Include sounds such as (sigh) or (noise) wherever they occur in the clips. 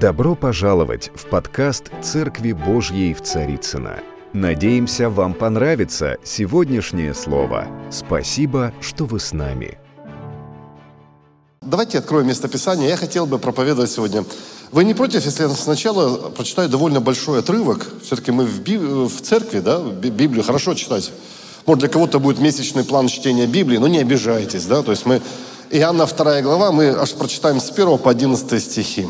Добро пожаловать в подкаст «Церкви Божьей в Царицыно». Надеемся, вам понравится сегодняшнее слово. Спасибо, что вы с нами. Давайте откроем местописание. Я хотел бы проповедовать сегодня. Вы не против, если я сначала прочитаю довольно большой отрывок? Все-таки мы в, Биб... в церкви, да, Библию хорошо читать. Может, для кого-то будет месячный план чтения Библии, но не обижайтесь, да, то есть мы... Иоанна 2 глава, мы аж прочитаем с 1 по 11 стихи.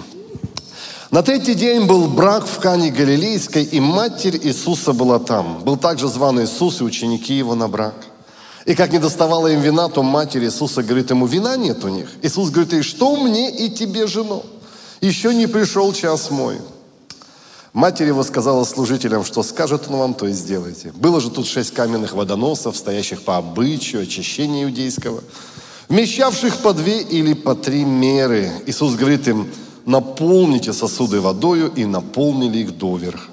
На третий день был брак в Кане Галилейской, и матерь Иисуса была там. Был также зван Иисус и ученики его на брак. И как не доставала им вина, то матерь Иисуса говорит ему, вина нет у них. Иисус говорит ей, что мне и тебе, жено? Еще не пришел час мой. Матерь его сказала служителям, что скажет он вам, то и сделайте. Было же тут шесть каменных водоносов, стоящих по обычаю очищения иудейского, вмещавших по две или по три меры. Иисус говорит им, наполните сосуды водою, и наполнили их доверха.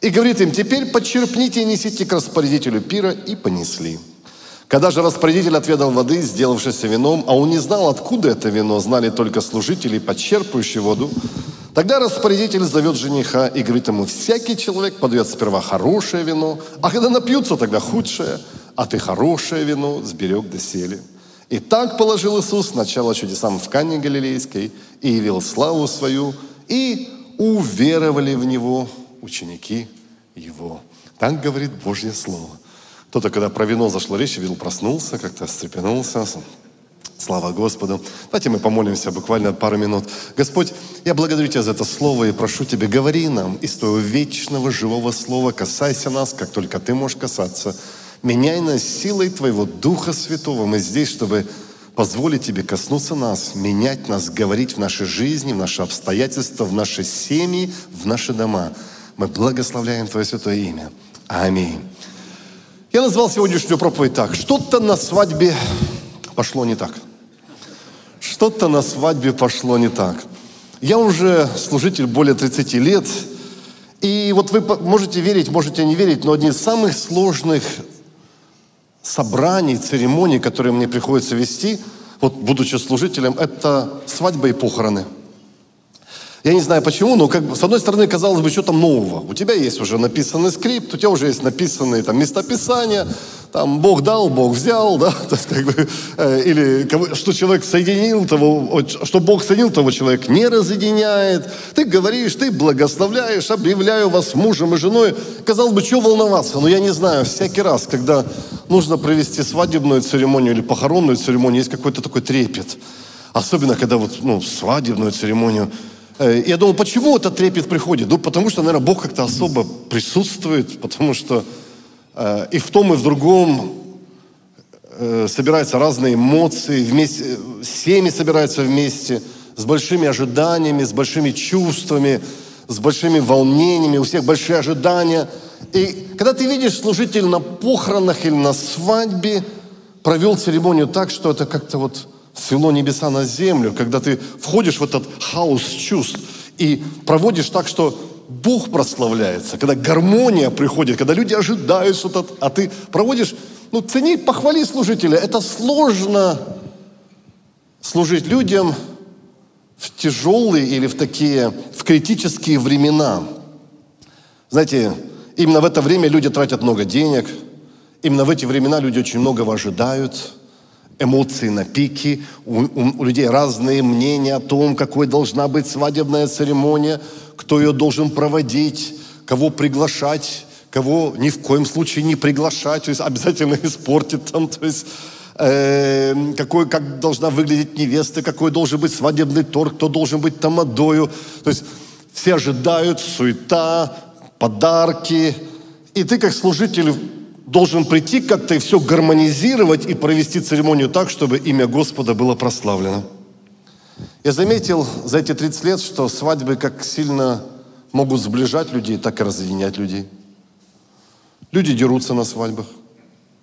И говорит им, теперь подчерпните и несите к распорядителю пира, и понесли. Когда же распорядитель отведал воды, сделавшейся вином, а он не знал, откуда это вино, знали только служители, подчерпывающие воду, тогда распорядитель зовет жениха и говорит ему, всякий человек подает сперва хорошее вино, а когда напьются, тогда худшее, а ты хорошее вино сберег до сели. И так положил Иисус начало чудесам в Кане Галилейской и явил славу свою, и уверовали в Него ученики Его. Так говорит Божье Слово. Кто-то, когда про вино зашло речь, видел, проснулся, как-то встрепенулся. Слава Господу. Давайте мы помолимся буквально пару минут. Господь, я благодарю Тебя за это слово и прошу Тебя, говори нам из Твоего вечного живого слова, касайся нас, как только Ты можешь касаться. Меняй нас силой Твоего Духа Святого. Мы здесь, чтобы позволить Тебе коснуться нас, менять нас, говорить в нашей жизни, в наши обстоятельства, в наши семьи, в наши дома. Мы благословляем Твое святое имя. Аминь. Я назвал сегодняшнюю проповедь так. Что-то на свадьбе пошло не так. Что-то на свадьбе пошло не так. Я уже служитель более 30 лет. И вот вы можете верить, можете не верить, но одни из самых сложных собраний, церемоний, которые мне приходится вести, вот будучи служителем, это свадьба и похороны – я не знаю почему, но как бы, с одной стороны, казалось бы, что там нового? У тебя есть уже написанный скрипт, у тебя уже есть написанные там местописания, там Бог дал, Бог взял, да, (laughs) то есть как бы, э, или что человек соединил того, что Бог соединил, того человек не разъединяет. Ты говоришь, ты благословляешь, объявляю вас мужем и женой. Казалось бы, что волноваться? Но я не знаю, всякий раз, когда нужно провести свадебную церемонию или похоронную церемонию, есть какой-то такой трепет. Особенно, когда вот, ну, свадебную церемонию я думал, почему этот трепет приходит? Ну, потому что, наверное, Бог как-то особо присутствует, потому что э, и в том, и в другом э, собираются разные эмоции, вместе, семьи собираются вместе, с большими ожиданиями, с большими чувствами, с большими волнениями, у всех большие ожидания. И когда ты видишь служитель на похоронах или на свадьбе, провел церемонию так, что это как-то вот свело небеса на землю, когда ты входишь в этот хаос чувств и проводишь так, что Бог прославляется, когда гармония приходит, когда люди ожидают что-то, а ты проводишь, ну, цени, похвали служителя. Это сложно служить людям в тяжелые или в такие, в критические времена. Знаете, именно в это время люди тратят много денег, именно в эти времена люди очень многого ожидают – эмоции на пике, у, у, у людей разные мнения о том, какой должна быть свадебная церемония, кто ее должен проводить, кого приглашать, кого ни в коем случае не приглашать, то есть обязательно (laughs) испортит там, то есть э, какой, как должна выглядеть невеста, какой должен быть свадебный торг, кто должен быть тамадою, то есть все ожидают, суета, подарки, и ты как служитель должен прийти как-то и все гармонизировать и провести церемонию так, чтобы имя Господа было прославлено. Я заметил за эти 30 лет, что свадьбы как сильно могут сближать людей, так и разъединять людей. Люди дерутся на свадьбах.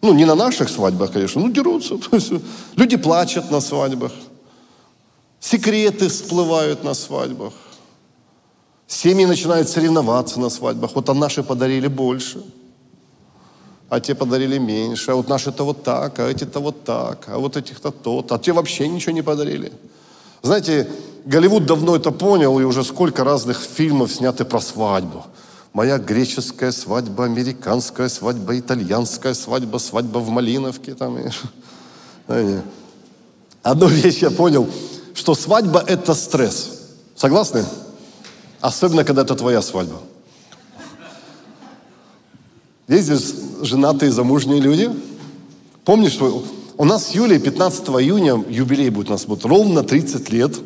Ну, не на наших свадьбах, конечно, ну дерутся. (laughs) Люди плачут на свадьбах. Секреты всплывают на свадьбах. Семьи начинают соревноваться на свадьбах. Вот а наши подарили больше – а те подарили меньше, а вот наши-то вот так, а эти-то вот так, а вот этих-то тот, а те вообще ничего не подарили. Знаете, Голливуд давно это понял, и уже сколько разных фильмов сняты про свадьбу. Моя греческая свадьба, американская свадьба, итальянская свадьба, свадьба в Малиновке. Там. (laughs) Одну вещь я понял, что свадьба – это стресс. Согласны? Особенно, когда это твоя свадьба. Есть здесь женатые замужние люди? Помнишь, у нас с Юлей 15 июня юбилей будет у нас будет ровно 30 лет.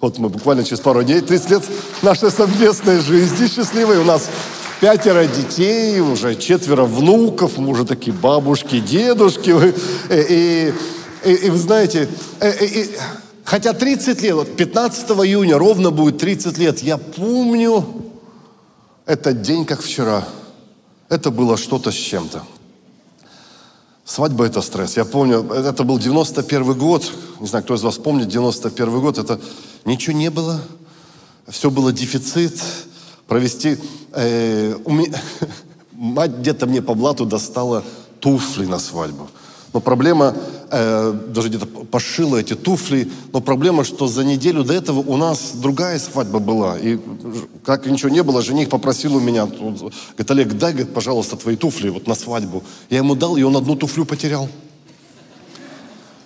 Вот мы буквально через пару дней, 30 лет нашей совместной жизни счастливой. У нас пятеро детей, уже четверо внуков, мы уже такие бабушки, дедушки. И, и, и вы знаете, и, и, хотя 30 лет, вот 15 июня ровно будет 30 лет, я помню этот день, как вчера. Это было что-то с чем-то. Свадьба – это стресс. Я помню, это был 91 год. Не знаю, кто из вас помнит 91 год. Это ничего не было. Все было дефицит. Провести... Э, у меня, (laughs) мать где-то мне по блату достала туфли на свадьбу. Но проблема, э, даже где-то пошила эти туфли, но проблема, что за неделю до этого у нас другая свадьба была. И как ничего не было, жених попросил у меня, говорит, Олег, дай, говорит, пожалуйста, твои туфли вот на свадьбу. Я ему дал, и он одну туфлю потерял.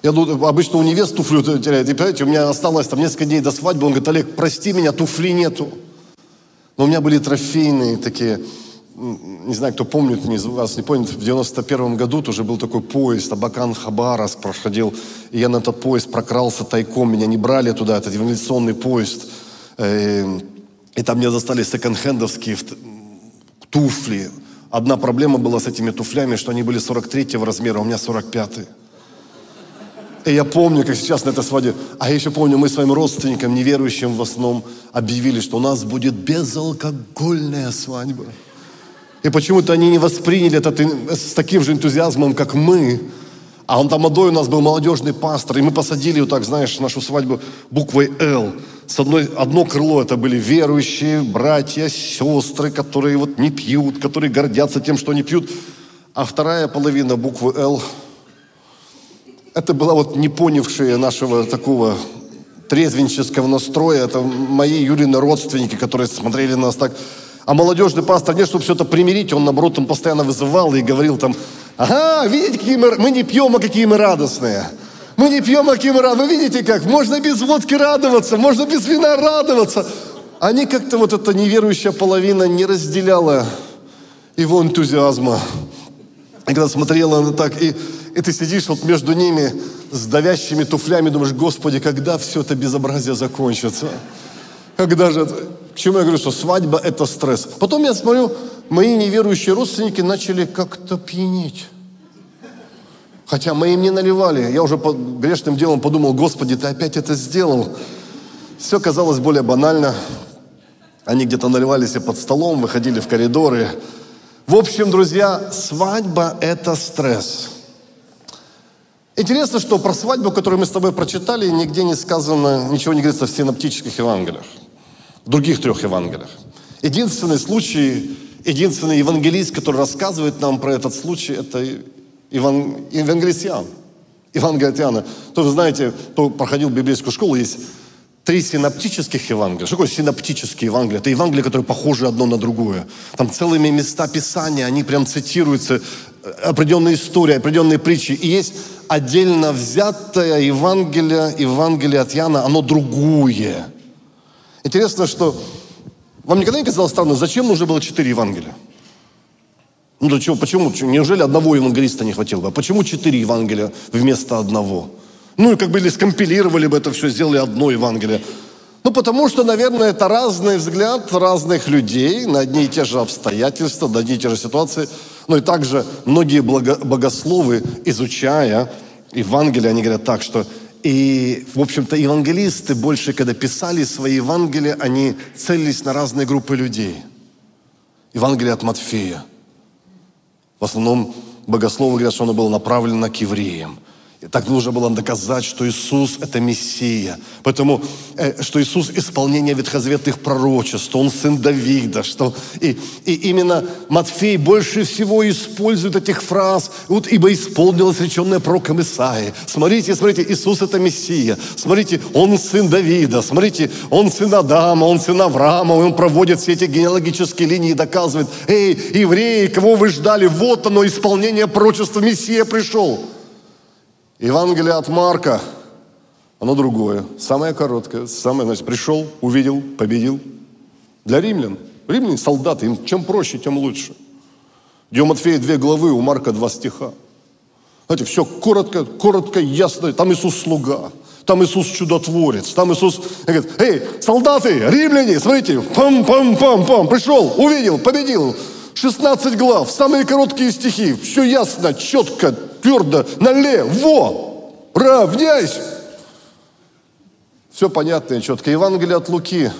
Я думаю, обычно у невест туфлю теряет. И понимаете, у меня осталось там несколько дней до свадьбы. Он говорит, Олег, прости меня, туфли нету. Но у меня были трофейные такие не знаю, кто помнит, не, вас не помнит, в 91 году тоже был такой поезд, Абакан Хабарас проходил, и я на этот поезд прокрался тайком, меня не брали туда, этот евангелиционный поезд, э, и там мне достали секонд-хендовские туфли. Одна проблема была с этими туфлями, что они были 43 размера, а у меня 45 -й. И я помню, как сейчас на этой свадьбе, а я еще помню, мы своим родственникам, неверующим в основном, объявили, что у нас будет безалкогольная свадьба. И почему-то они не восприняли это с таким же энтузиазмом, как мы. А он там молодой у нас был молодежный пастор, и мы посадили вот так, знаешь, нашу свадьбу буквой «Л». С одной, одно крыло это были верующие, братья, сестры, которые вот не пьют, которые гордятся тем, что не пьют. А вторая половина буквы «Л» это была вот не понявшие нашего такого трезвенческого настроя. Это мои Юрины родственники, которые смотрели на нас так а молодежный пастор нет, чтобы все это примирить, он, наоборот, он постоянно вызывал и говорил там, ага, видите, какие мы, мы не пьем, а какие мы радостные. Мы не пьем, а какие мы радостные. Вы видите как? Можно без водки радоваться, можно без вина радоваться. Они как-то вот эта неверующая половина не разделяла его энтузиазма. И когда смотрела она так, и, и ты сидишь вот между ними с давящими туфлями, думаешь, Господи, когда все это безобразие закончится? Когда же это? К чему я говорю, что свадьба – это стресс. Потом я смотрю, мои неверующие родственники начали как-то пьянеть. Хотя мы им не наливали. Я уже под грешным делом подумал, Господи, ты опять это сделал. Все казалось более банально. Они где-то наливали себе под столом, выходили в коридоры. В общем, друзья, свадьба – это стресс. Интересно, что про свадьбу, которую мы с тобой прочитали, нигде не сказано, ничего не говорится в синоптических Евангелиях в других трех Евангелиях. Единственный случай, единственный евангелист, который рассказывает нам про этот случай, это Иван, евангелист Иоанн. Евангелие Иоанна. То вы знаете, кто проходил библейскую школу, есть три синоптических Евангелия. Что такое синоптические Евангелия? Это Евангелия, которые похожи одно на другое. Там целыми места Писания, они прям цитируются, э, определенные истории, определенные притчи. И есть отдельно взятое Евангелие, Евангелие от Иоанна, оно другое. Интересно, что вам никогда не казалось странно, зачем нужно было четыре Евангелия? Ну для чего, почему? Неужели одного евангелиста не хватило бы? А почему четыре Евангелия вместо одного? Ну и как бы или скомпилировали бы это все, сделали одно Евангелие. Ну, потому что, наверное, это разный взгляд разных людей на одни и те же обстоятельства, на одни и те же ситуации. Ну и также многие благо, богословы, изучая Евангелие, они говорят так, что и, в общем-то, евангелисты больше, когда писали свои Евангелия, они целились на разные группы людей. Евангелие от Матфея. В основном богословы говорят, что оно было направлено к евреям. Так нужно было доказать, что Иисус – это Мессия. Поэтому, э, что Иисус – исполнение ветхозаветных пророчеств, что Он сын Давида. Что... И, и именно Матфей больше всего использует этих фраз. Вот, «Ибо исполнилось реченное пророком Исаии». Смотрите, смотрите, Иисус – это Мессия. Смотрите, Он сын Давида. Смотрите, Он сын Адама, Он сын Авраама. Он проводит все эти генеалогические линии и доказывает, «Эй, евреи, кого вы ждали? Вот оно, исполнение пророчества, Мессия пришел». Евангелие от Марка, оно другое, самое короткое, самое, значит, пришел, увидел, победил. Для римлян, римляне солдаты, им чем проще, тем лучше. У Матфея две главы, у Марка два стиха. Знаете, все коротко, коротко, ясно. Там Иисус слуга, там Иисус чудотворец, там Иисус говорит, эй, солдаты, римляне, смотрите, пам-пам-пам-пам, пришел, увидел, победил. 16 глав, самые короткие стихи, все ясно, четко, твердо, налево, равняйся. Все понятно и четко. Евангелие от Луки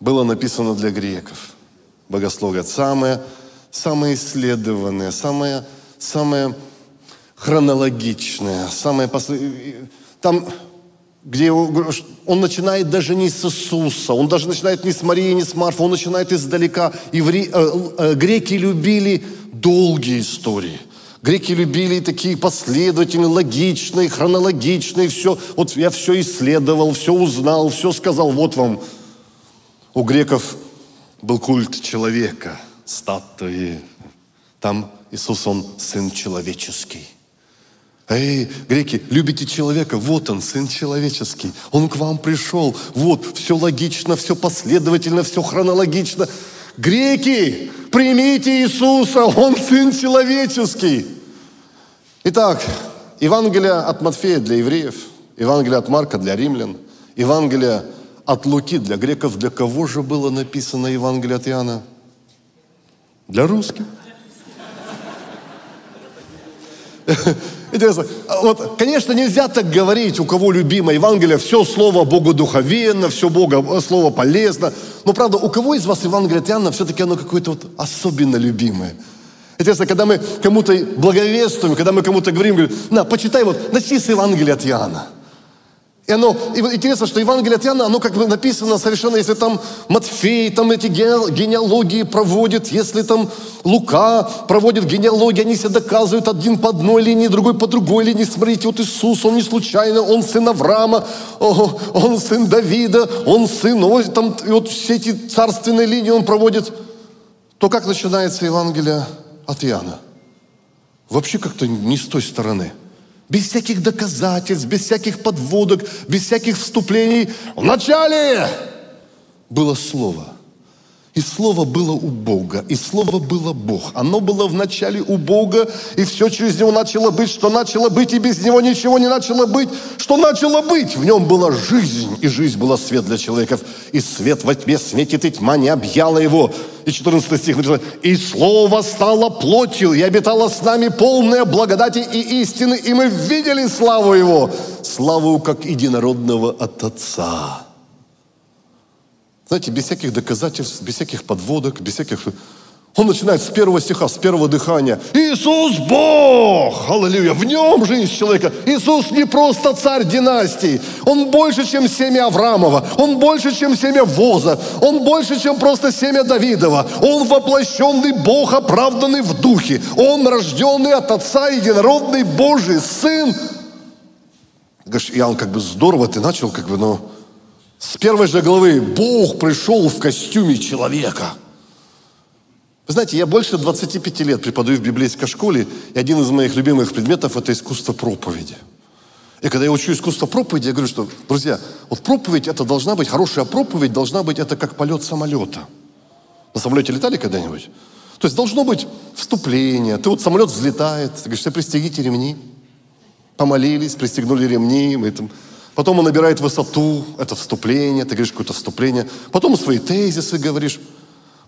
было написано для греков. Богослов самое, самое исследованное, самое, самое хронологичное, самое... Там где он начинает даже не с Иисуса, он даже начинает не с Марии, не с Марфой, он начинает издалека. Евре... Э, э, греки любили долгие истории. Греки любили такие последовательные, логичные, хронологичные, все. Вот я все исследовал, все узнал, все сказал. Вот вам. У греков был культ человека, статуи. Там Иисус, Он Сын Человеческий. Эй, греки, любите человека? Вот он, Сын Человеческий. Он к вам пришел. Вот, все логично, все последовательно, все хронологично. Греки, примите Иисуса, Он Сын Человеческий. Итак, Евангелие от Матфея для евреев, Евангелие от Марка для римлян, Евангелие от Луки для греков. Для кого же было написано Евангелие от Иоанна? Для русских. (laughs) Интересно. Вот, конечно, нельзя так говорить, у кого любимое Евангелие, все слово Богу духовенно, все Бога, слово полезно. Но правда, у кого из вас Евангелие от Иоанна все-таки оно какое-то вот особенно любимое? Интересно, когда мы кому-то благовествуем, когда мы кому-то говорим, говорим, на, почитай вот, начни с Евангелия от Иоанна. И оно, и интересно, что Евангелие от Иоанна, оно как бы написано совершенно, если там Матфей, там эти генеалогии проводит, если там Лука проводит генеалогии, они все доказывают один по одной линии, другой по другой линии. Смотрите, вот Иисус, он не случайно, он сын Авраама, он сын Давида, он сын, там, и вот все эти царственные линии он проводит. То как начинается Евангелие от Иоанна? Вообще как-то не с той стороны – без всяких доказательств, без всяких подводок, без всяких вступлений. Вначале было Слово. И Слово было у Бога, и Слово было Бог. Оно было в начале у Бога, и все через Него начало быть, что начало быть, и без Него ничего не начало быть, что начало быть. В Нем была жизнь, и жизнь была свет для человеков. И свет во тьме светит, и тьма не объяла Его. И 14 стих написано, «И Слово стало плотью, и обитало с нами полное благодати и истины, и мы видели славу Его, славу как единородного от Отца». Знаете, без всяких доказательств, без всяких подводок, без всяких... Он начинает с первого стиха, с первого дыхания. Иисус Бог! Аллилуйя! В нем жизнь человека. Иисус не просто царь династии. Он больше, чем семя Авраамова. Он больше, чем семя Воза. Он больше, чем просто семя Давидова. Он воплощенный Бог, оправданный в духе. Он рожденный от Отца, единородный Божий Сын. Говоришь, Иоанн, как бы здорово ты начал, как бы, но с первой же главы Бог пришел в костюме человека. Вы знаете, я больше 25 лет преподаю в библейской школе, и один из моих любимых предметов – это искусство проповеди. И когда я учу искусство проповеди, я говорю, что, друзья, вот проповедь это должна быть, хорошая проповедь должна быть, это как полет самолета. На самолете летали когда-нибудь? То есть должно быть вступление. Ты вот самолет взлетает, ты говоришь, все пристегните ремни. Помолились, пристегнули ремни, мы там Потом он набирает высоту, это вступление, ты говоришь какое-то вступление. Потом свои тезисы говоришь.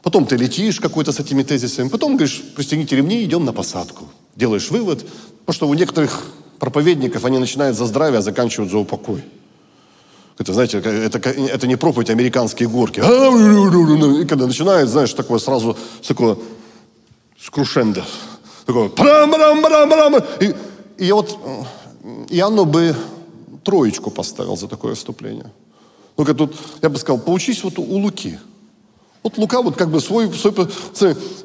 Потом ты летишь какой-то с этими тезисами. Потом говоришь, пристегните ремни, идем на посадку. Делаешь вывод, потому что у некоторых проповедников они начинают за здравие, а заканчивают за упокой. Это, знаете, это, это не проповедь, а американские горки. И когда начинают, знаешь, такое сразу. Такое, брам брам брам И и вот Иоанну бы троечку поставил за такое вступление. Ну-ка тут, я бы сказал, поучись вот у Луки. Вот Лука вот как бы свой, свой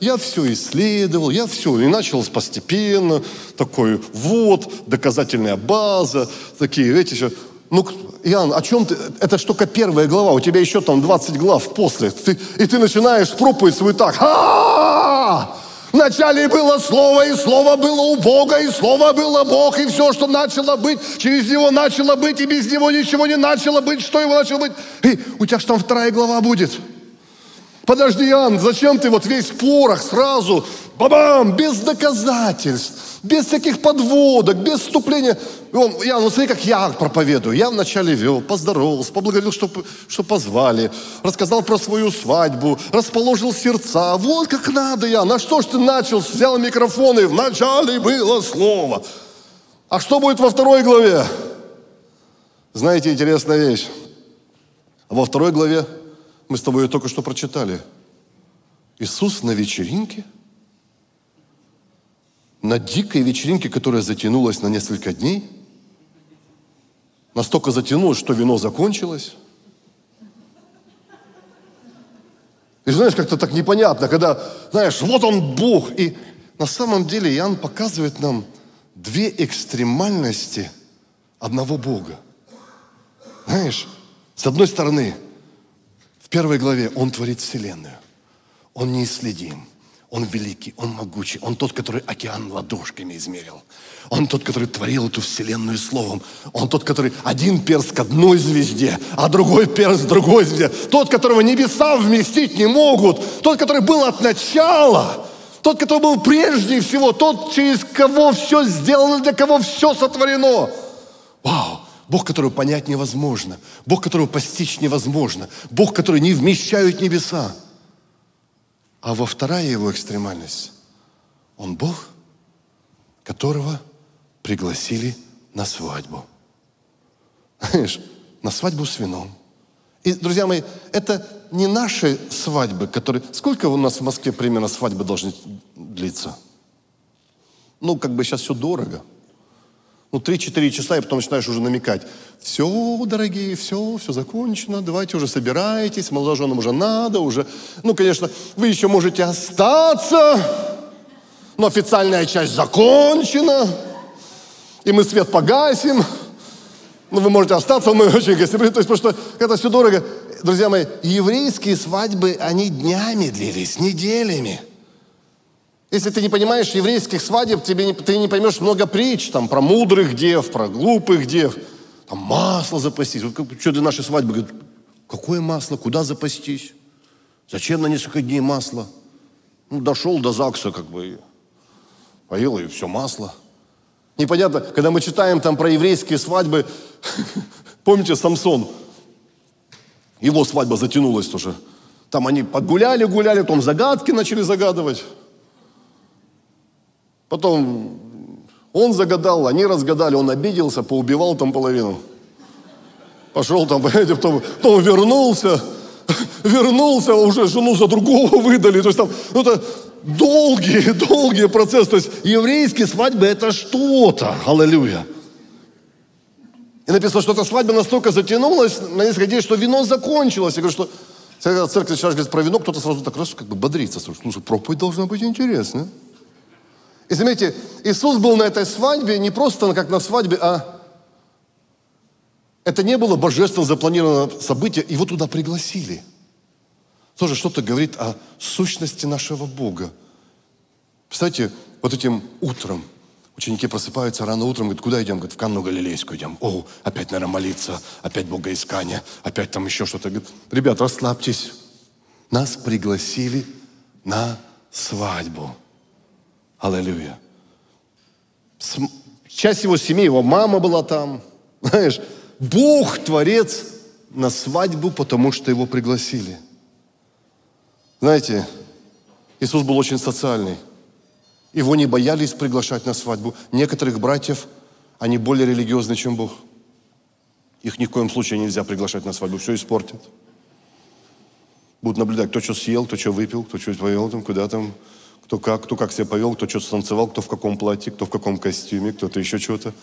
я все исследовал, я все, и начал постепенно, такой вот, доказательная база, такие, эти все. Ну, Иоанн, о чем ты? Это ж только первая глава, у тебя еще там 20 глав после. Ты, и ты начинаешь проповедь свою так. А-а-а! Вначале было Слово, и Слово было у Бога, и Слово было Бог, и все, что начало быть, через Него начало быть, и без Него ничего не начало быть, что Его начало быть. И у тебя же там вторая глава будет. Подожди, Иоанн, зачем ты вот весь порох сразу, бабам, без доказательств, без всяких подводок, без вступления. Он, я, ну смотри, как я проповедую. Я вначале вел, поздоровался, поблагодарил, что, что позвали, рассказал про свою свадьбу, расположил сердца. Вот как надо я. На что ж ты начал? Взял микрофон и вначале было слово. А что будет во второй главе? Знаете, интересная вещь. Во второй главе мы с тобой только что прочитали. Иисус на вечеринке, на дикой вечеринке, которая затянулась на несколько дней, настолько затянулась, что вино закончилось. И знаешь, как-то так непонятно, когда, знаешь, вот он Бог. И на самом деле Иоанн показывает нам две экстремальности одного Бога. Знаешь, с одной стороны – в первой главе Он творит Вселенную. Он неисследим. Он великий, Он могучий. Он тот, который океан ладошками измерил. Он тот, который творил эту вселенную словом. Он тот, который один перст к одной звезде, а другой перст к другой звезде. Тот, которого небеса вместить не могут. Тот, который был от начала. Тот, который был прежде всего. Тот, через кого все сделано, для кого все сотворено. Вау! Бог, которого понять невозможно. Бог, которого постичь невозможно. Бог, который не вмещают небеса. А во вторая его экстремальность, он Бог, которого пригласили на свадьбу. Знаешь, на свадьбу с вином. И, друзья мои, это не наши свадьбы, которые... Сколько у нас в Москве примерно свадьбы должны длиться? Ну, как бы сейчас все дорого – ну, 3-4 часа, и потом начинаешь уже намекать. Все, дорогие, все, все закончено, давайте уже собирайтесь, молодоженам уже надо, уже... Ну, конечно, вы еще можете остаться, но официальная часть закончена, и мы свет погасим. Ну, вы можете остаться, мы очень гостеприимны. То есть, потому что это все дорого. Друзья мои, еврейские свадьбы, они днями длились, неделями. Если ты не понимаешь еврейских свадеб, тебе не, ты не поймешь много притч там, про мудрых дев, про глупых дев. Там масло запастись. Вот что для нашей свадьбы? Говорит, какое масло? Куда запастись? Зачем на несколько дней масло? Ну, дошел до ЗАГСа, как бы, поел, и все масло. Непонятно, когда мы читаем там про еврейские свадьбы, (laughs) помните Самсон? Его свадьба затянулась тоже. Там они подгуляли, гуляли, потом загадки начали загадывать. Потом он загадал, они разгадали, он обиделся, поубивал там половину. Пошел там, (laughs) понимаете, потом, потом вернулся, (laughs) вернулся, уже жену за другого (laughs) выдали. То есть там, ну, это долгий, долгий процесс. То есть еврейские свадьбы это что-то. Аллилуйя. И написано, что эта свадьба настолько затянулась на несколько дней, что вино закончилось. Я говорю, что церковь сейчас говорит про вино, кто-то сразу так раз как бы бодрится. Слушай, проповедь должна быть интересная. И заметьте, Иисус был на этой свадьбе не просто как на свадьбе, а это не было божественно запланированное событие, его туда пригласили. Тоже что-то говорит о сущности нашего Бога. Представляете, вот этим утром ученики просыпаются рано утром, говорят, куда идем? Говорят, в Канну Галилейскую идем. О, опять, наверное, молиться, опять богоискание, опять там еще что-то. Говорят, ребят, расслабьтесь. Нас пригласили на свадьбу. Аллилуйя. Часть его семьи, его мама была там. (laughs) Знаешь, Бог творец на свадьбу, потому что его пригласили. Знаете, Иисус был очень социальный. Его не боялись приглашать на свадьбу. Некоторых братьев, они более религиозны, чем Бог. Их ни в коем случае нельзя приглашать на свадьбу, все испортит. Будут наблюдать, кто что съел, кто что выпил, кто что повел там, куда там, Кто как, кто как себя повел, кто что-то танцевал, кто в каком платье, кто в каком костюме, кто-то еще что-то.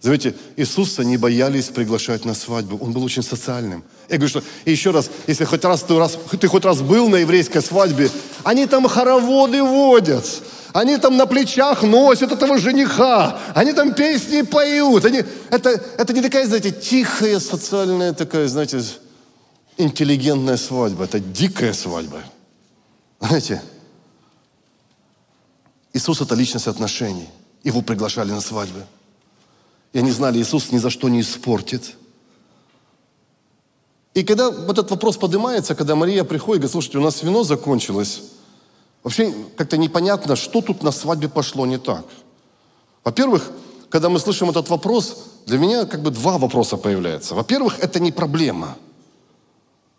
Знаете, Иисуса не боялись приглашать на свадьбу. Он был очень социальным. Я говорю, что еще раз, если хоть раз ты, раз ты хоть раз был на еврейской свадьбе, они там хороводы водят. Они там на плечах носят этого жениха. Они там песни поют. Они, это, это не такая, знаете, тихая социальная такая, знаете, интеллигентная свадьба. Это дикая свадьба. Знаете, Иисус – это личность отношений. Его приглашали на свадьбы. И они знали, Иисус ни за что не испортит. И когда вот этот вопрос поднимается, когда Мария приходит и говорит, слушайте, у нас вино закончилось, вообще как-то непонятно, что тут на свадьбе пошло не так. Во-первых, когда мы слышим этот вопрос, для меня как бы два вопроса появляются. Во-первых, это не проблема.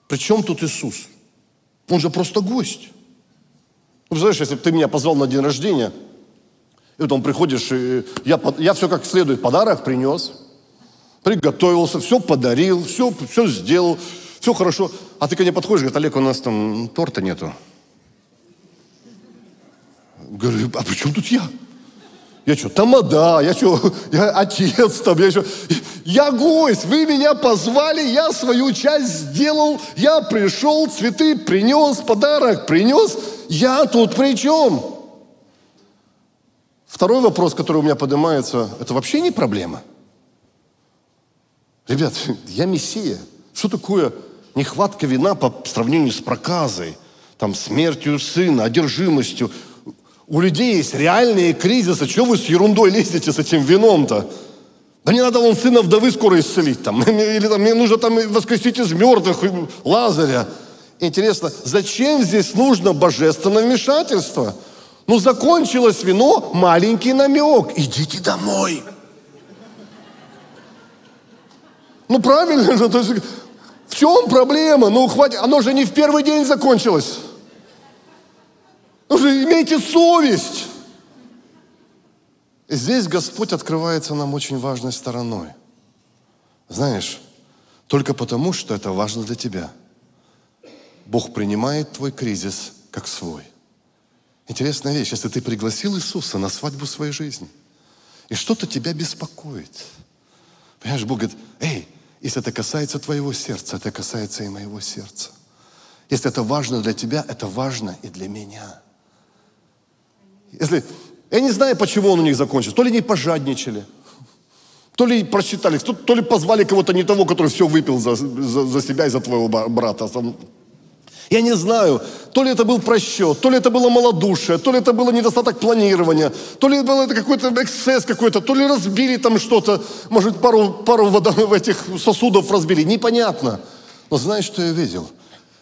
Причем тут Иисус? Он же просто гость. Знаешь, если бы ты меня позвал на день рождения – и потом приходишь, и я, я все как следует подарок принес, приготовился, все подарил, все, все сделал, все хорошо. А ты ко мне подходишь, говорит, Олег, у нас там торта нету. Говорю, а при чем тут я? Я что, тамада, я что, я отец там, я что, я гость, вы меня позвали, я свою часть сделал, я пришел, цветы принес, подарок принес, я тут при чем? Второй вопрос, который у меня поднимается, это вообще не проблема. Ребят, я мессия. Что такое нехватка вина по сравнению с проказой, там, смертью сына, одержимостью? У людей есть реальные кризисы. Чего вы с ерундой лезете с этим вином-то? Да не надо вон сына вдовы скоро исцелить там. (laughs) Или там, мне нужно там воскресить из мертвых Лазаря. Интересно, зачем здесь нужно божественное вмешательство? Ну, закончилось вино, маленький намек. Идите домой. Ну, правильно же. То есть, в чем проблема? Ну, хватит. Оно же не в первый день закончилось. Ну же, имейте совесть. И здесь Господь открывается нам очень важной стороной. Знаешь, только потому, что это важно для тебя. Бог принимает твой кризис как свой. Интересная вещь, если ты пригласил Иисуса на свадьбу своей жизни, и что-то тебя беспокоит. Понимаешь, Бог говорит, эй, если это касается твоего сердца, это касается и моего сердца. Если это важно для тебя, это важно и для меня. Если, я не знаю, почему он у них закончился. То ли не пожадничали, то ли просчитались, то, то ли позвали кого-то не того, который все выпил за, за, за себя и за твоего брата. Я не знаю, то ли это был просчет, то ли это было малодушие, то ли это было недостаток планирования, то ли это какой-то эксцесс какой-то, то ли разбили там что-то, может, пару, пару вода в этих сосудов разбили, непонятно. Но знаешь, что я видел?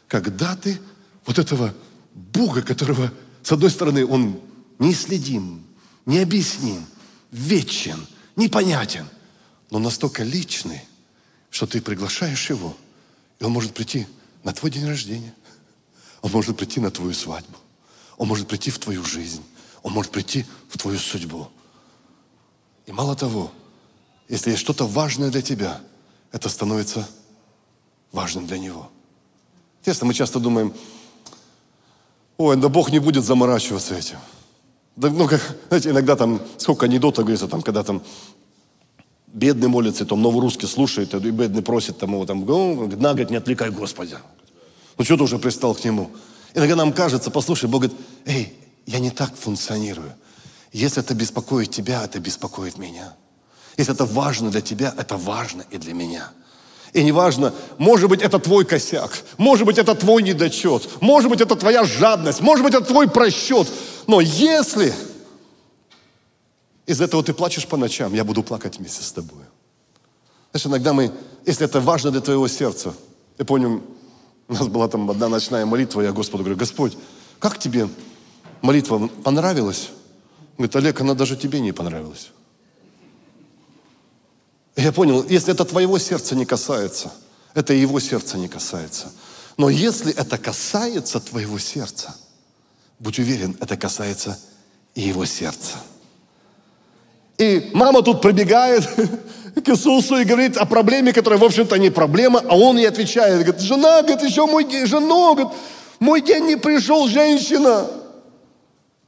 Когда ты вот этого Бога, которого, с одной стороны, Он неисследим, необъясним, вечен, непонятен, но настолько личный, что ты приглашаешь Его, и Он может прийти на твой день рождения, он может прийти на твою свадьбу. Он может прийти в твою жизнь. Он может прийти в твою судьбу. И мало того, если есть что-то важное для тебя, это становится важным для Него. Интересно, мы часто думаем, ой, да Бог не будет заморачиваться этим. Да, ну, как, знаете, иногда там, сколько анекдотов говорится, там, когда там бедный молится, там новорусский слушает, и бедный просит там его, там, на год не отвлекай Господи. Ну что ты уже пристал к нему? Иногда нам кажется, послушай, Бог говорит, эй, я не так функционирую. Если это беспокоит тебя, это беспокоит меня. Если это важно для тебя, это важно и для меня. И неважно, может быть, это твой косяк, может быть, это твой недочет, может быть, это твоя жадность, может быть, это твой просчет. Но если из этого ты плачешь по ночам, я буду плакать вместе с тобой. Знаешь, иногда мы, если это важно для твоего сердца, я помню, у нас была там одна ночная молитва, я Господу говорю, Господь, как тебе молитва понравилась? Он говорит, Олег, она даже тебе не понравилась. я понял, если это твоего сердца не касается, это его сердца не касается. Но если это касается твоего сердца, будь уверен, это касается и его сердца. И мама тут пробегает, (laughs) к Иисусу и говорит о проблеме, которая, в общем-то, не проблема, а он ей отвечает, говорит, жена, говорит, еще мой день, жена, говорит, мой день не пришел, женщина.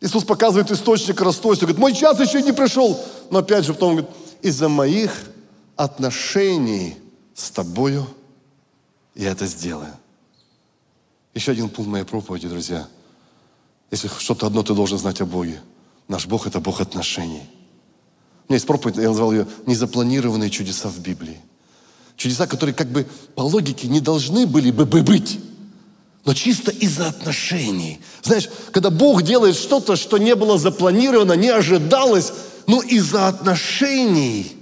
Иисус показывает источник расстройства. Говорит, мой час еще не пришел. Но опять же потом говорит, из-за моих отношений с тобою я это сделаю. Еще один пункт моей проповеди, друзья. Если что-то одно ты должен знать о Боге. Наш Бог – это Бог отношений. У меня есть проповедь, я назвал ее «Незапланированные чудеса в Библии». Чудеса, которые как бы по логике не должны были бы быть, но чисто из-за отношений. Знаешь, когда Бог делает что-то, что не было запланировано, не ожидалось, но из-за отношений.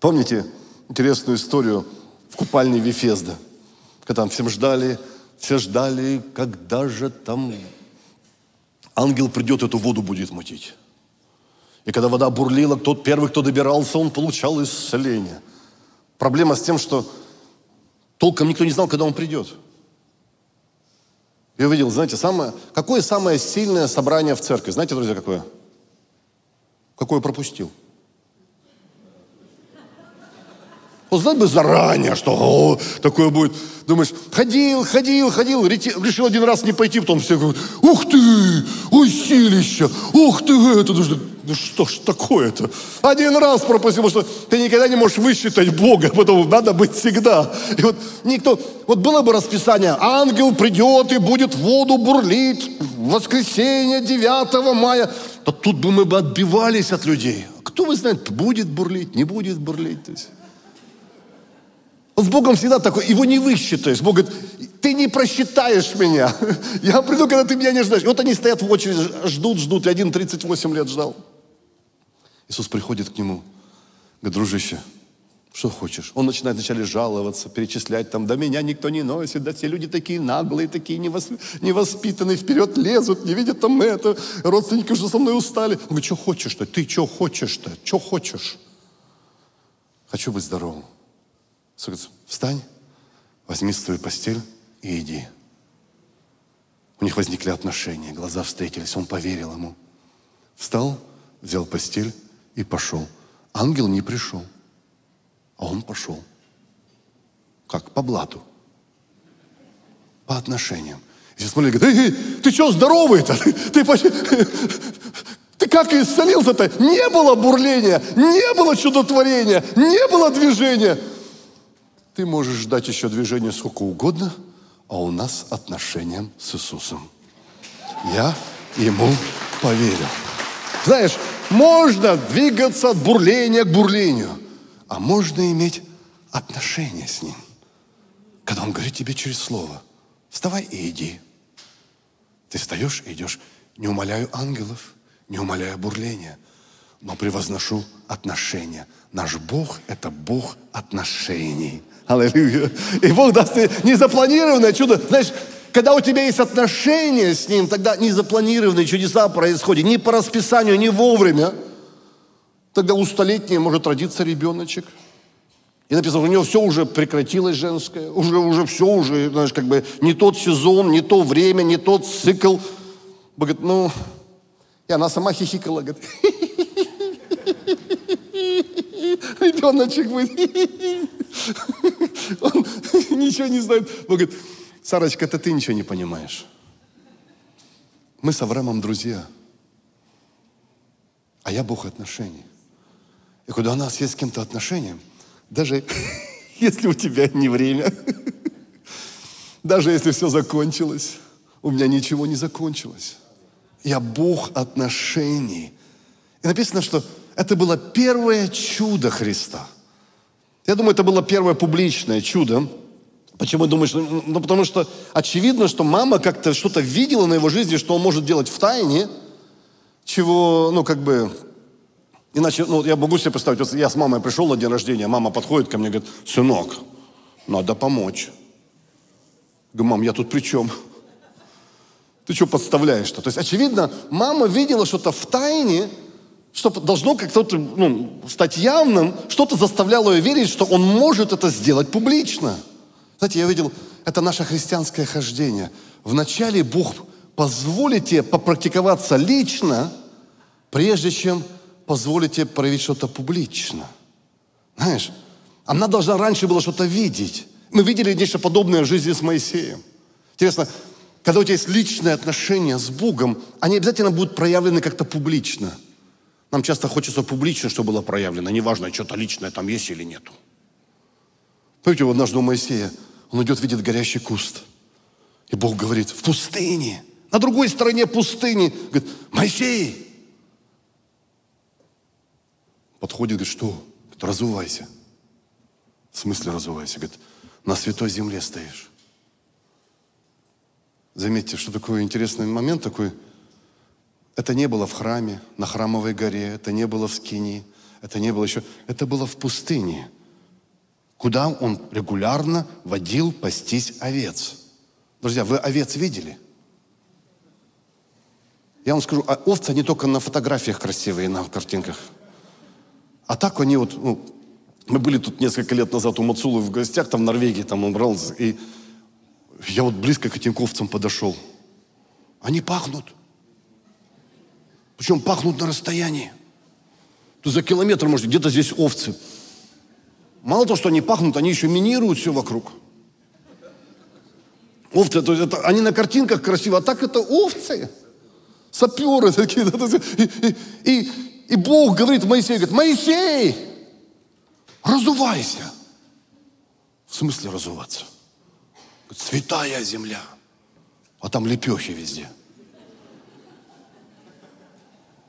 Помните интересную историю в купальне Вифезда, когда там всем ждали, все ждали, когда же там ангел придет, эту воду будет мутить. И когда вода бурлила, тот первый, кто добирался, он получал исцеление. Проблема с тем, что толком никто не знал, когда он придет. Я видел, знаете, самое, какое самое сильное собрание в церкви? Знаете, друзья, какое? Какое пропустил? Узнать бы заранее, что о, такое будет. Думаешь, ходил, ходил, ходил, решил один раз не пойти, потом все говорят, ух ты, ой, ух ты, это, ну что ж такое-то? Один раз пропустил, потому что ты никогда не можешь высчитать Бога, потому надо быть всегда. И вот никто, вот было бы расписание, ангел придет и будет воду бурлить в воскресенье 9 мая, то тут бы мы бы отбивались от людей. Кто вы знает, будет бурлить, не будет бурлить. То есть. С Богом всегда такой, его не высчитаешь. Бог говорит, ты не просчитаешь меня. (laughs) Я приду, когда ты меня не ждешь. И вот они стоят в очереди, ждут, ждут. И один 38 лет ждал. Иисус приходит к нему. Говорит, дружище, что хочешь? Он начинает вначале жаловаться, перечислять там, да меня никто не носит, да все люди такие наглые, такие невос... невоспитанные, вперед лезут, не видят там это, родственники уже со мной устали. Он говорит, что хочешь-то? Ты что хочешь-то? Что хочешь? Хочу быть здоровым. Говорит, встань, возьми свою постель и иди. У них возникли отношения, глаза встретились, он поверил ему. Встал, взял постель и пошел. Ангел не пришел, а он пошел. Как? По блату. По отношениям. И все смотрели, говорят, эй, ты что, здоровый-то? Ты, ты, ты как исцелился-то? Не было бурления, не было чудотворения, не было движения. Ты можешь ждать еще движения сколько угодно, а у нас отношения с Иисусом. Я ему поверил. Знаешь, можно двигаться от бурления к бурлению, а можно иметь отношения с Ним. Когда Он говорит тебе через Слово, вставай и иди. Ты встаешь и идешь. Не умоляю ангелов, не умоляю бурления, но превозношу отношения. Наш Бог – это Бог отношений. Аллилуйя. И Бог даст тебе незапланированное чудо. Знаешь, когда у тебя есть отношения с Ним, тогда незапланированные чудеса происходят. Не по расписанию, не вовремя. Тогда у столетней может родиться ребеночек. И написано, у него все уже прекратилось женское, уже, уже все уже, знаешь, как бы не тот сезон, не то время, не тот цикл. Говорит, ну, и она сама хихикала, говорит, (laughs) ребеночек будет. (laughs) Он ничего не знает. Он говорит, Сарочка, это ты ничего не понимаешь. Мы с Авраамом друзья. А я Бог отношений. И когда у нас есть с кем-то отношения, даже (laughs) если у тебя не время, (laughs) даже если все закончилось, у меня ничего не закончилось. Я Бог отношений. И написано, что это было первое чудо Христа – я думаю, это было первое публичное чудо. Почему думаешь? Ну, ну, потому что очевидно, что мама как-то что-то видела на его жизни, что он может делать в тайне, чего, ну, как бы, иначе, ну, я могу себе представить, вот я с мамой пришел на день рождения, мама подходит ко мне и говорит, сынок, надо помочь. говорю, мам, я тут при чем? Ты что подставляешь-то? То есть, очевидно, мама видела что-то в тайне, что должно как-то ну, стать явным, что-то заставляло ее верить, что он может это сделать публично. Знаете, я видел, это наше христианское хождение. Вначале Бог позволит тебе попрактиковаться лично, прежде чем позволит тебе проявить что-то публично. Знаешь, она должна раньше было что-то видеть. Мы видели нечто подобное в жизни с Моисеем. Интересно, когда у тебя есть личные отношения с Богом, они обязательно будут проявлены как-то публично. Нам часто хочется публично, чтобы было проявлено. Неважно, что-то личное там есть или нету. Помните, вот однажды у Моисея, он идет, видит горящий куст. И Бог говорит, в пустыне, на другой стороне пустыни. Говорит, Моисей! Подходит, говорит, что? Говорит, разувайся. В смысле разувайся? Говорит, на святой земле стоишь. Заметьте, что такой интересный момент такой. Это не было в храме, на храмовой горе, это не было в Скинии, это не было еще, это было в пустыне, куда он регулярно водил пастись овец. Друзья, вы овец видели? Я вам скажу, а овцы, они только на фотографиях красивые, на картинках. А так они вот, ну, мы были тут несколько лет назад у Мацулы в гостях, там в Норвегии, там он брал, и я вот близко к этим овцам подошел. Они пахнут. Причем пахнут на расстоянии. То за километр, может, где-то здесь овцы. Мало того, что они пахнут, они еще минируют все вокруг. Овцы, то есть это, они на картинках красиво, а так это овцы. Саперы такие. И, и, и, Бог говорит Моисею, говорит, Моисей, разувайся. В смысле разуваться? Святая земля. А там лепехи везде.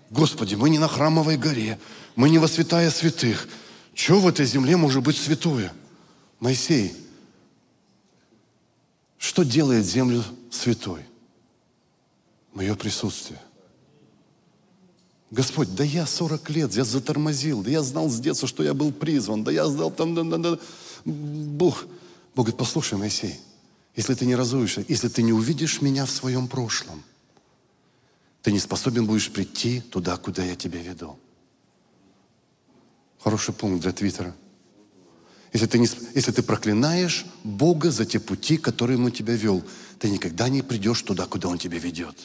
Господи, мы не на храмовой горе, мы не во святая святых. Что в этой земле может быть святое? Моисей, что делает землю святой? Мое присутствие. Господь, да я 40 лет, я затормозил, да я знал с детства, что я был призван, да я знал там, да, да, да. Бог, Бог говорит, послушай, Моисей, если ты не разуешься, если ты не увидишь меня в своем прошлом, ты не способен будешь прийти туда, куда я тебя веду. Хороший пункт для Твиттера. Если ты, не, если ты проклинаешь Бога за те пути, которые Он тебя вел, ты никогда не придешь туда, куда Он тебя ведет.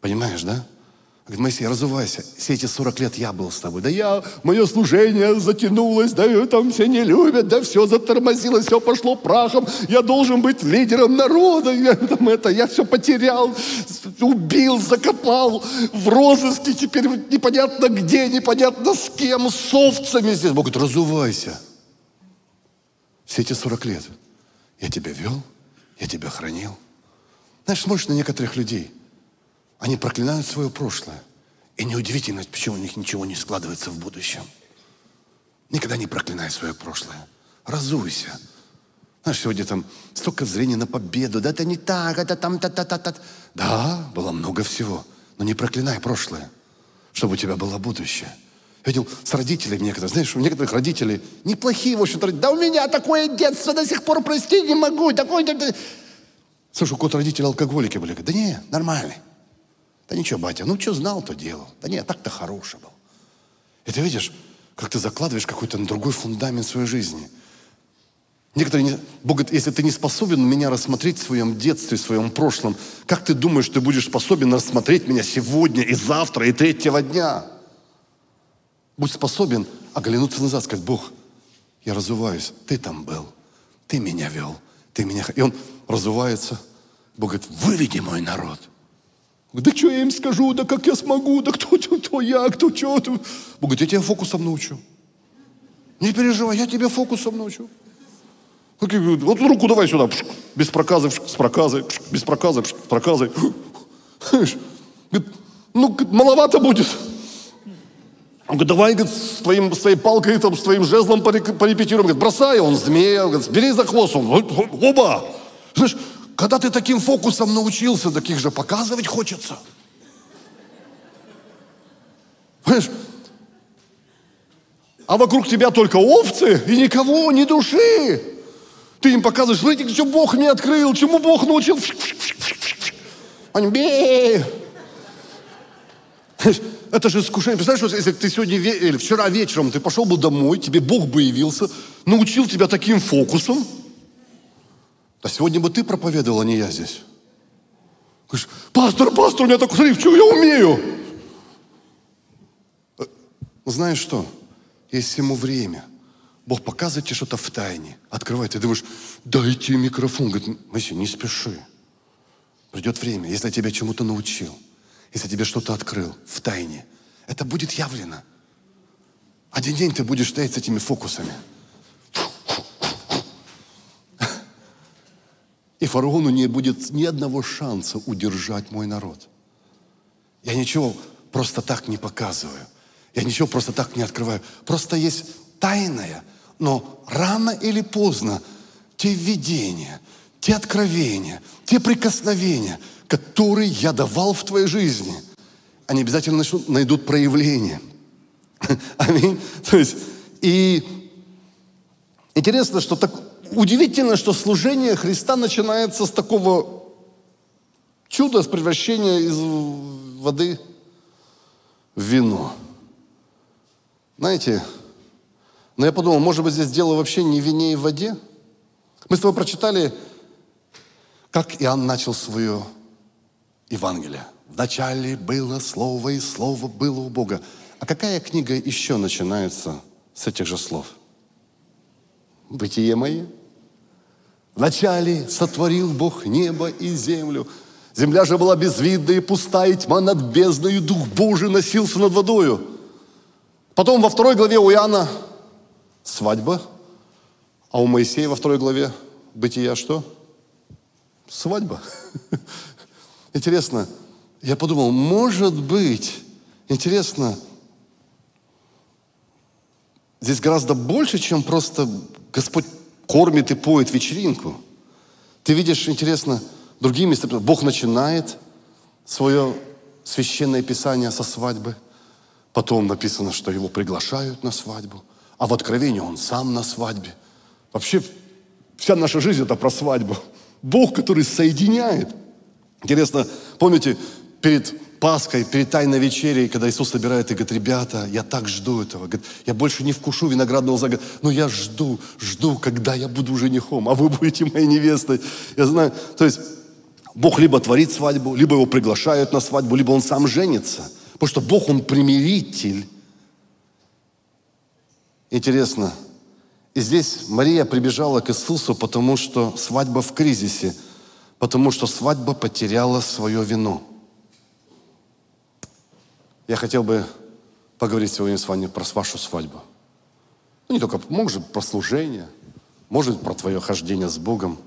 Понимаешь, да? Говорит, Моисей, разувайся. Все эти 40 лет я был с тобой. Да я, мое служение затянулось, да там все не любят, да все затормозилось, все пошло прахом. Я должен быть лидером народа. Я, там, это, я все потерял, убил, закопал в розыске. Теперь непонятно где, непонятно с кем, с овцами здесь. Бог говорит, разувайся. Все эти 40 лет я тебя вел, я тебя хранил. Знаешь, смотришь на некоторых людей – они проклинают свое прошлое. И неудивительно, почему у них ничего не складывается в будущем. Никогда не проклинай свое прошлое. Разуйся. Знаешь, сегодня там столько зрения на победу. Да это не так, это там, та та та та Да, было много всего. Но не проклинай прошлое, чтобы у тебя было будущее. Я видел с родителями некоторых, знаешь, у некоторых родителей неплохие, в общем-то, да у меня такое детство до сих пор простить не могу, такое... Слушай, у кого-то родители алкоголики были. Да не, нормальный. Да ничего, батя, ну что знал, то делал. Да нет, так-то хороший был. И ты видишь, как ты закладываешь какой-то другой фундамент своей жизни. Некоторые, не, Бог говорит, если ты не способен меня рассмотреть в своем детстве, в своем прошлом, как ты думаешь, ты будешь способен рассмотреть меня сегодня и завтра, и третьего дня? Будь способен оглянуться назад, сказать, Бог, я разуваюсь, ты там был, ты меня вел, ты меня... И он разувается. Бог говорит, выведи мой народ – да что я им скажу, да как я смогу, да кто, кто, кто я, кто что. Бог говорит, я тебя фокусом научу. Не переживай, я тебя фокусом научу. Вот руку давай сюда, без проказы, с проказой, без проказы, с проказой. Ну, маловато будет. Он говорит, давай, говорит, с, твоим, с твоей палкой, там, с твоим жезлом порепетируем. Говорит, бросай, он змея, говорит, бери за хвост. Он, оба. Знаешь, когда ты таким фокусом научился, таких же показывать хочется. Понимаешь? А вокруг тебя только овцы и никого, ни души. Ты им показываешь, смотрите, что Бог мне открыл, чему Бог научил. Они бей. Это же искушение. Представляешь, если ты сегодня или вчера вечером ты пошел бы домой, тебе Бог бы явился, научил тебя таким фокусом, да сегодня бы ты проповедовал, а не я здесь. Говоришь, пастор, пастор, у меня такой, смотри, что я умею. Э, знаешь что? Есть всему время. Бог показывает тебе что-то в тайне. Открывает. Ты думаешь, дайте микрофон. Говорит, Моисей, не спеши. Придет время, если я тебя чему-то научил, если я тебе что-то открыл в тайне, это будет явлено. Один день ты будешь стоять с этими фокусами. И фараону не будет ни одного шанса удержать мой народ. Я ничего просто так не показываю. Я ничего просто так не открываю. Просто есть тайное, но рано или поздно те видения, те откровения, те прикосновения, которые я давал в твоей жизни, они обязательно начнут, найдут проявление. (laughs) Аминь. То есть, и интересно, что так удивительно, что служение Христа начинается с такого чуда, с превращения из воды в вино. Знаете, но я подумал, может быть, здесь дело вообще не в вине и в воде? Мы с тобой прочитали, как Иоанн начал свое Евангелие. Вначале было Слово, и Слово было у Бога. А какая книга еще начинается с этих же слов? Бытие мое. Вначале сотворил Бог небо и землю. Земля же была безвидна и пустая, и тьма над бездною, Дух Божий носился над водою. Потом во второй главе у Иоанна свадьба, а у Моисея во второй главе Бытия что? Свадьба. (laughs) Интересно, я подумал, может быть, интересно, здесь гораздо больше, чем просто Господь кормит и поет вечеринку. Ты видишь, интересно, другие места. Бог начинает свое священное писание со свадьбы. Потом написано, что его приглашают на свадьбу. А в Откровении он сам на свадьбе. Вообще вся наша жизнь это про свадьбу. Бог, который соединяет. Интересно, помните, перед Пасхой, перед Тайной вечерей, когда Иисус собирает и говорит, ребята, я так жду этого. Говорит, я больше не вкушу виноградного зага, но я жду, жду, когда я буду женихом, а вы будете моей невестой. Я знаю, то есть Бог либо творит свадьбу, либо его приглашают на свадьбу, либо он сам женится. Потому что Бог, он примиритель. Интересно, и здесь Мария прибежала к Иисусу, потому что свадьба в кризисе – потому что свадьба потеряла свое вино. Я хотел бы поговорить сегодня с вами про вашу свадьбу. Ну, не только, может, про служение, может, про твое хождение с Богом.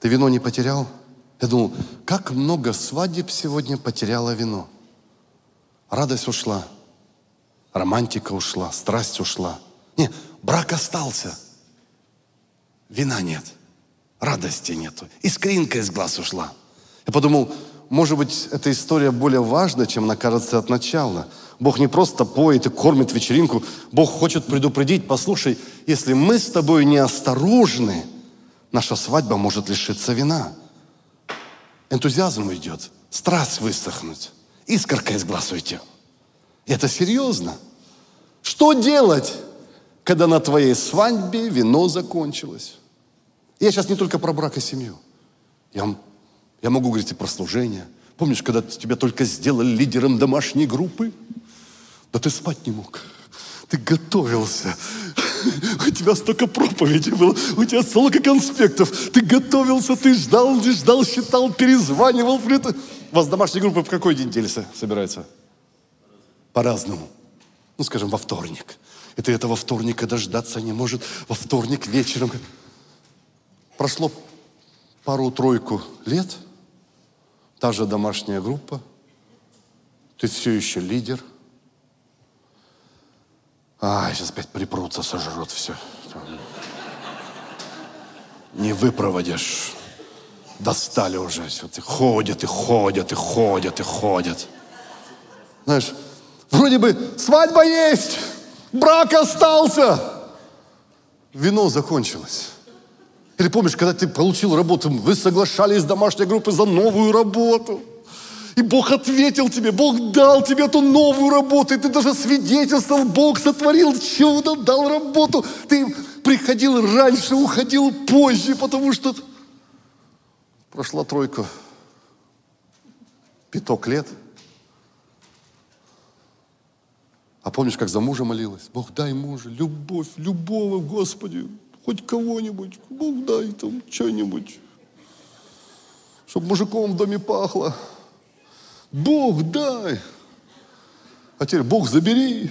Ты вино не потерял? Я думал, как много свадеб сегодня потеряло вино. Радость ушла, романтика ушла, страсть ушла. Не, брак остался, вина нет – радости нету. Искринка из глаз ушла. Я подумал, может быть, эта история более важна, чем она кажется от начала. Бог не просто поет и кормит вечеринку. Бог хочет предупредить, послушай, если мы с тобой неосторожны, наша свадьба может лишиться вина. Энтузиазм уйдет, страсть высохнуть, искорка из глаз уйдет. Это серьезно. Что делать, когда на твоей свадьбе вино закончилось? Я сейчас не только про брак и семью. Я, я могу говорить и про служение. Помнишь, когда тебя только сделали лидером домашней группы? Да ты спать не мог. Ты готовился. У тебя столько проповедей было, у тебя столько конспектов. Ты готовился, ты ждал, не ждал, считал, перезванивал. У вас домашняя группа в какой день недели собирается? По-разному. Ну, скажем, во вторник. И ты этого вторника дождаться не может. Во вторник вечером. Прошло пару-тройку лет, та же домашняя группа, ты все еще лидер. А, сейчас опять припрутся, сожрут все. Не выпроводишь. Достали уже. Все. И ходят, и ходят, и ходят, и ходят. Знаешь, вроде бы свадьба есть, брак остался. Вино закончилось. Или помнишь, когда ты получил работу, вы соглашались с домашней группой за новую работу. И Бог ответил тебе, Бог дал тебе эту новую работу, и ты даже свидетельствовал, Бог сотворил чудо, дал работу. Ты приходил раньше, уходил позже, потому что прошла тройка, пяток лет. А помнишь, как за мужа молилась? Бог, дай мужа, любовь, любого, Господи, хоть кого-нибудь, Бог дай там что-нибудь. чтобы мужиком в доме пахло. Бог дай. А теперь Бог забери.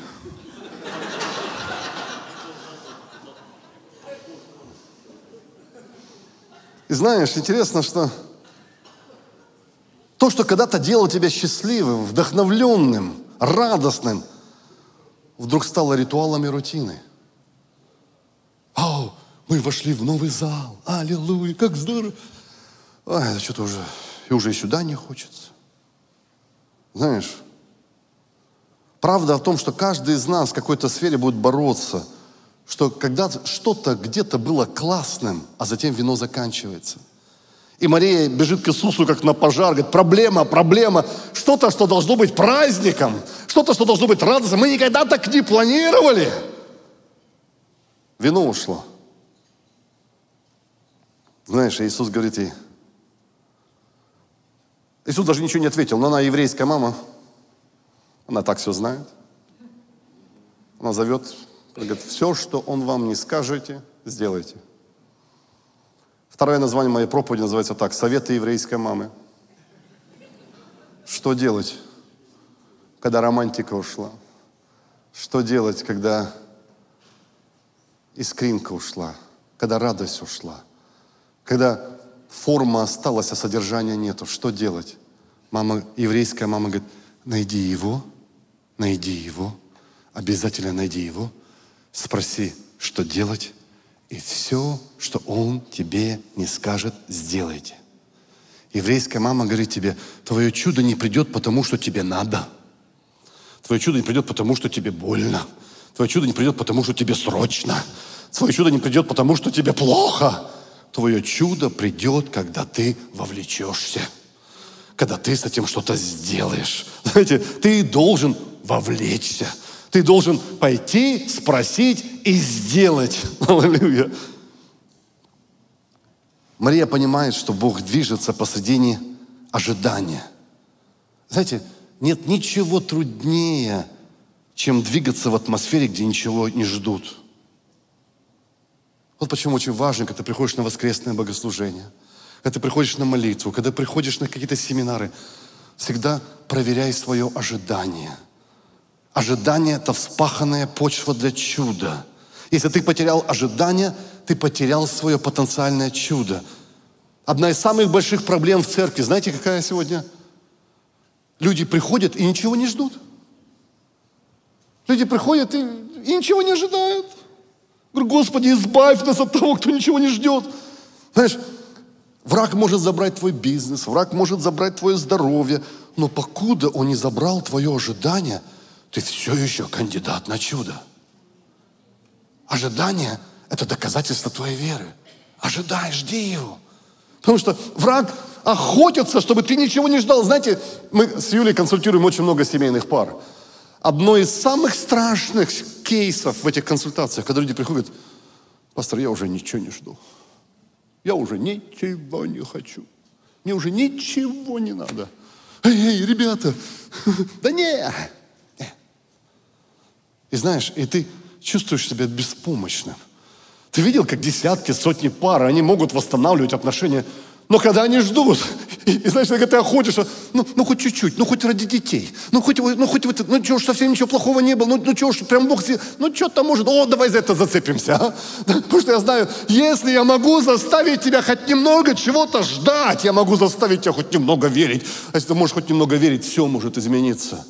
И знаешь, интересно, что то, что когда-то делало тебя счастливым, вдохновленным, радостным, вдруг стало ритуалом и рутиной. Ау, мы вошли в новый зал. Аллилуйя, как здорово. Это что-то уже, и уже и сюда не хочется. Знаешь, правда в том, что каждый из нас в какой-то сфере будет бороться, что когда что-то где-то было классным, а затем вино заканчивается. И Мария бежит к Иисусу, как на пожар, говорит, проблема, проблема, что-то, что должно быть праздником, что-то, что должно быть радостным. Мы никогда так не планировали. Вино ушло. Знаешь, Иисус говорит ей, Иисус даже ничего не ответил, но она еврейская мама, она так все знает. Она зовет, говорит, все, что Он вам не скажете, сделайте. Второе название моей проповеди называется так, «Советы еврейской мамы». Что делать, когда романтика ушла? Что делать, когда искринка ушла? Когда радость ушла? Когда форма осталась, а содержания нету. Что делать? Мама, еврейская мама говорит, найди его, найди его, обязательно найди его, спроси, что делать, и все, что он тебе не скажет, сделайте. Еврейская мама говорит тебе, твое чудо не придет, потому что тебе надо. Твое чудо не придет, потому что тебе больно. Твое чудо не придет, потому что тебе срочно. Твое чудо не придет, потому что тебе плохо. Твое чудо придет, когда ты вовлечешься. Когда ты с этим что-то сделаешь. Знаете, ты должен вовлечься. Ты должен пойти, спросить и сделать. (laughs) Аллилуйя. Мария понимает, что Бог движется посредине ожидания. Знаете, нет ничего труднее, чем двигаться в атмосфере, где ничего не ждут. Вот почему очень важно, когда ты приходишь на воскресное богослужение, когда ты приходишь на молитву, когда приходишь на какие-то семинары, всегда проверяй свое ожидание. Ожидание – это вспаханная почва для чуда. Если ты потерял ожидание, ты потерял свое потенциальное чудо. Одна из самых больших проблем в церкви, знаете, какая сегодня? Люди приходят и ничего не ждут. Люди приходят и, и ничего не ожидают. Говорю, Господи, избавь нас от того, кто ничего не ждет. Знаешь, враг может забрать твой бизнес, враг может забрать твое здоровье, но покуда он не забрал твое ожидание, ты все еще кандидат на чудо. Ожидание – это доказательство твоей веры. Ожидай, жди его. Потому что враг охотится, чтобы ты ничего не ждал. Знаете, мы с Юлей консультируем очень много семейных пар. Одно из самых страшных кейсов в этих консультациях, когда люди приходят, пастор, я уже ничего не жду. Я уже ничего не хочу. Мне уже ничего не надо. Эй, эй ребята, (laughs) да не. И знаешь, и ты чувствуешь себя беспомощным. Ты видел, как десятки, сотни пар, они могут восстанавливать отношения но когда они ждут, и, (laughs) и знаешь, когда ты охотишь, ну, ну хоть чуть-чуть, ну хоть ради детей, ну хоть, ну хоть вот, ну что ж, совсем ничего плохого не было, ну, ну что ж, прям Бог, ну что там может, о, давай за это зацепимся, а? (laughs) Потому что я знаю, если я могу заставить тебя хоть немного чего-то ждать, я могу заставить тебя хоть немного верить. А если ты можешь хоть немного верить, все может измениться.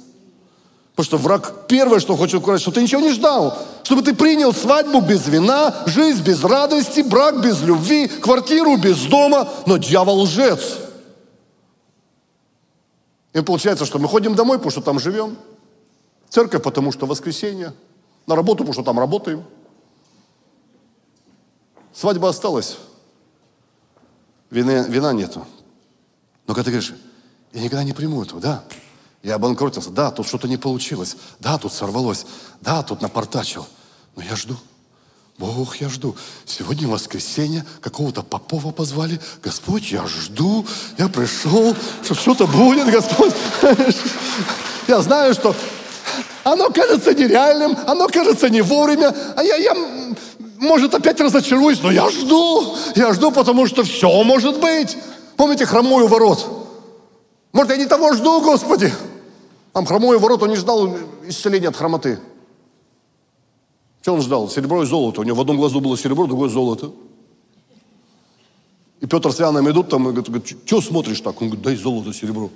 Потому что враг первое, что хочет украсть, что ты ничего не ждал. Чтобы ты принял свадьбу без вина, жизнь без радости, брак без любви, квартиру без дома. Но дьявол лжец. И получается, что мы ходим домой, потому что там живем. церковь, потому что воскресенье. На работу, потому что там работаем. Свадьба осталась. Вина, вина нету. Но когда ты говоришь, я никогда не приму этого, да, я обанкротился. Да, тут что-то не получилось. Да, тут сорвалось. Да, тут напортачил. Но я жду. Бог, я жду. Сегодня воскресенье, какого-то Попова позвали. Господь, я жду, я пришел, что что-то будет, Господь. (laughs) Я знаю, что оно кажется нереальным, оно кажется не вовремя, а я, я, может, опять разочаруюсь, но я жду, я жду, потому что все может быть. Помните хромой у ворот? Может, я не того жду, Господи? Там хромой ворот, он не ждал исцеления от хромоты. Что он ждал? Серебро и золото. У него в одном глазу было серебро, другое золото. И Петр с Иоанном идут там и говорят, что смотришь так? Он говорит, дай золото, серебро.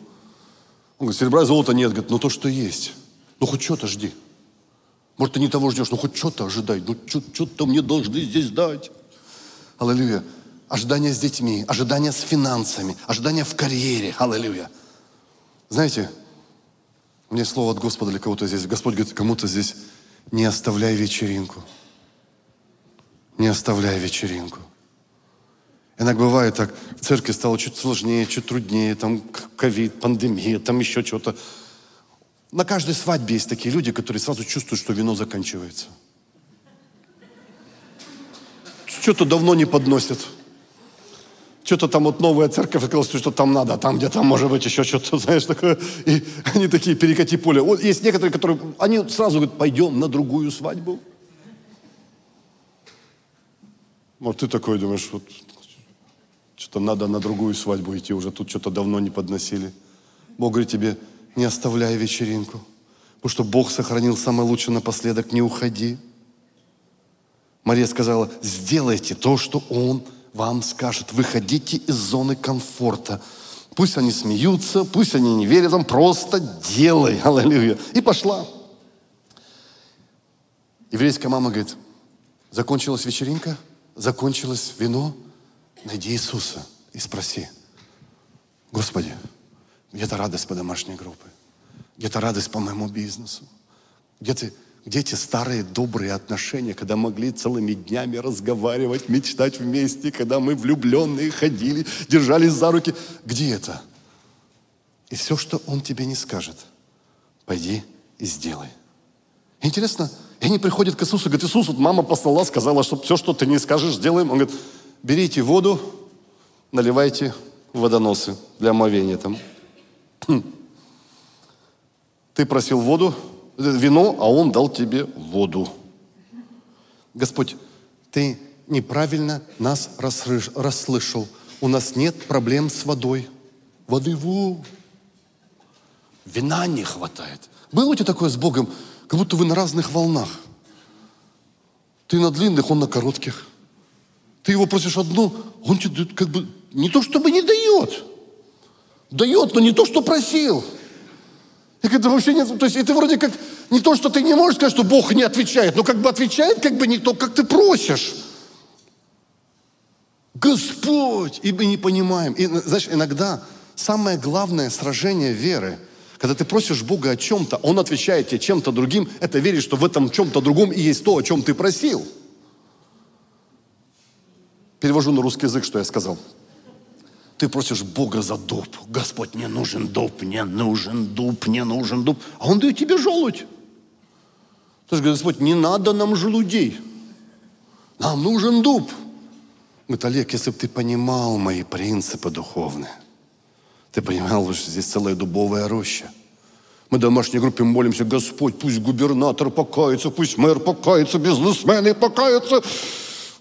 Он говорит, серебра и золота нет. Говорит, ну то, что есть. Ну хоть что-то жди. Может, ты не того ждешь, но хоть что-то ожидай. Ну что-то мне должны здесь дать. Аллилуйя. Ожидание с детьми, ожидание с финансами, ожидание в карьере. Аллилуйя. Знаете, мне слово от Господа для кого-то здесь. Господь говорит, кому-то здесь не оставляй вечеринку. Не оставляй вечеринку. Иногда бывает так, в церкви стало чуть сложнее, чуть труднее, там ковид, пандемия, там еще что-то. На каждой свадьбе есть такие люди, которые сразу чувствуют, что вино заканчивается. Что-то давно не подносят. Что-то там вот новая церковь открылась, что там надо, а там где-то может быть еще что-то, (laughs) знаешь, такое. И они такие, перекати поле. Вот есть некоторые, которые, они сразу говорят, пойдем на другую свадьбу. Вот ты такой думаешь, вот что-то надо на другую свадьбу идти, уже тут что-то давно не подносили. Бог говорит тебе, не оставляй вечеринку, потому что Бог сохранил самое лучшее напоследок, не уходи. Мария сказала, сделайте то, что Он вам скажет. Выходите из зоны комфорта. Пусть они смеются, пусть они не верят вам, просто делай. (laughs) Аллилуйя. И пошла. Еврейская мама говорит, закончилась вечеринка, закончилось вино, найди Иисуса и спроси, Господи, где-то радость по домашней группе, где-то радость по моему бизнесу, где ты, где те старые добрые отношения, когда могли целыми днями разговаривать, мечтать вместе, когда мы влюбленные ходили, держались за руки. Где это? И все, что Он тебе не скажет, пойди и сделай. Интересно, и они приходят к Иисусу, говорят, Иисус, вот мама послала, сказала, что все, что ты не скажешь, сделаем. Он говорит, берите воду, наливайте в водоносы для омовения там. (clears throat) Ты просил воду, вино, а он дал тебе воду. Господь, ты неправильно нас расслышал. У нас нет проблем с водой. Воды во. Вина не хватает. Было у тебя такое с Богом, как будто вы на разных волнах. Ты на длинных, он на коротких. Ты его просишь одно, он тебе как бы не то чтобы не дает. Дает, но не то, что просил. И это вообще нет, то есть это вроде как не то, что ты не можешь сказать, что Бог не отвечает, но как бы отвечает, как бы не то, как ты просишь. Господь! И мы не понимаем. И, знаешь, иногда самое главное сражение веры, когда ты просишь Бога о чем-то, Он отвечает тебе чем-то другим, это верить, что в этом чем-то другом и есть то, о чем ты просил. Перевожу на русский язык, что я сказал. Ты просишь Бога за дуб. Господь, мне нужен дуб, мне нужен дуб, мне нужен дуб. А Он дает тебе желудь. Ты же говоришь, Господь, не надо нам желудей. Нам нужен дуб. Говорит, Олег, если бы ты понимал мои принципы духовные, ты понимал, что здесь целая дубовая роща. Мы в домашней группе молимся, Господь, пусть губернатор покается, пусть мэр покается, бизнесмены покаются.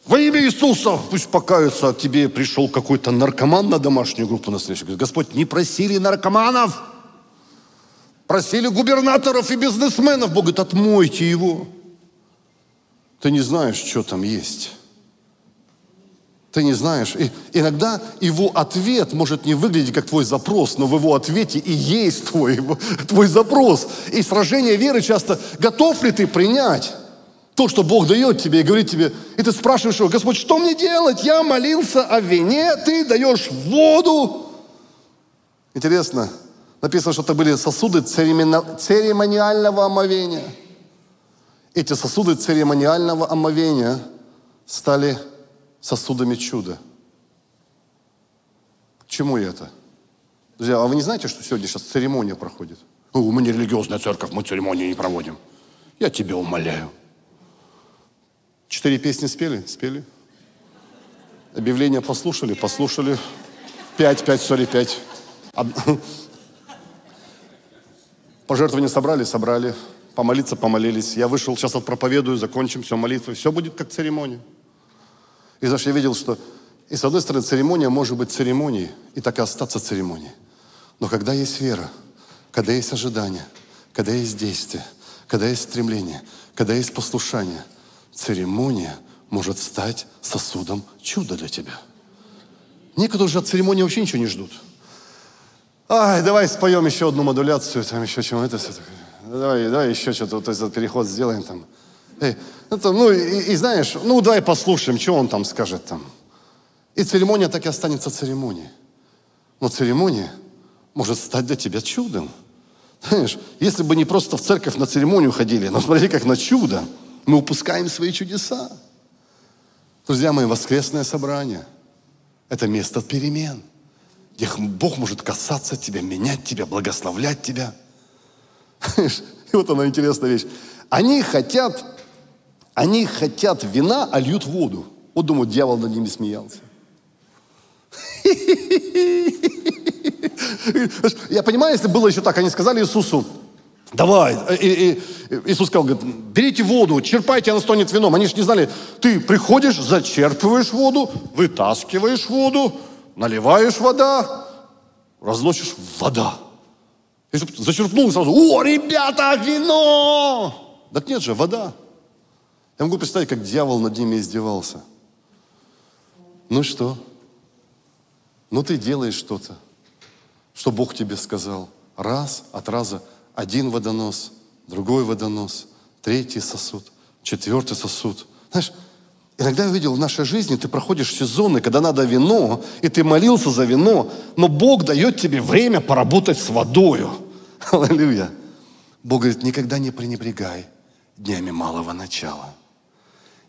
Во имя Иисуса пусть покаются, от тебе пришел какой-то наркоман на домашнюю группу на следующий. Говорит, Господь, не просили наркоманов, просили губернаторов и бизнесменов. Бог говорит, отмойте его. Ты не знаешь, что там есть. Ты не знаешь. И иногда его ответ может не выглядеть как твой запрос, но в его ответе и есть твой, твой запрос. И сражение веры часто, готов ли ты принять? То, что Бог дает тебе и говорит тебе, и ты спрашиваешь его, Господь, что мне делать? Я молился о вине, ты даешь воду. Интересно, написано, что это были сосуды церемониального омовения. Эти сосуды церемониального омовения стали сосудами чуда. К чему это? Друзья, а вы не знаете, что сегодня сейчас церемония проходит? У меня религиозная церковь, мы церемонии не проводим. Я тебя умоляю. Четыре песни спели? Спели. Объявление послушали? Послушали. Пять, пять, сори, пять. (laughs) Пожертвования собрали? Собрали. Помолиться? Помолились. Я вышел, сейчас отпроповедую, закончим, все, молитвы. Все будет как церемония. И знаешь, я видел, что И с одной стороны, церемония может быть церемонией, и так и остаться церемонией. Но когда есть вера, когда есть ожидание, когда есть действие, когда есть стремление, когда есть послушание, церемония может стать сосудом чуда для тебя. Некоторые же от церемонии вообще ничего не ждут. Ай, давай споем еще одну модуляцию, там еще чего это все такое. Давай, давай еще что-то, вот этот переход сделаем там. Эй, это, ну и, и знаешь, ну давай послушаем, что он там скажет там. И церемония так и останется церемонией. Но церемония может стать для тебя чудом. Знаешь, если бы не просто в церковь на церемонию ходили, но смотри, как на чудо, мы упускаем свои чудеса. Друзья мои, воскресное собрание – это место перемен, где Бог может касаться тебя, менять тебя, благословлять тебя. (laughs) И вот она интересная вещь. Они хотят, они хотят вина, а льют воду. Вот думаю, дьявол над ними смеялся. (laughs) Я понимаю, если было еще так, они сказали Иисусу, давай. И, и, Иисус сказал, говорит, берите воду, черпайте, она стонет вином. Они же не знали, ты приходишь, зачерпываешь воду, вытаскиваешь воду, наливаешь вода, разносишь вода. Иисус зачерпнул сразу, о, ребята, вино! Так нет же, вода. Я могу представить, как дьявол над ними издевался. Ну что? Ну ты делаешь что-то, что Бог тебе сказал. Раз от раза один водонос, другой водонос, третий сосуд, четвертый сосуд. Знаешь, иногда я видел в нашей жизни, ты проходишь сезоны, когда надо вино, и ты молился за вино, но Бог дает тебе время поработать с водою. (laughs) Аллилуйя. Бог говорит, никогда не пренебрегай днями малого начала.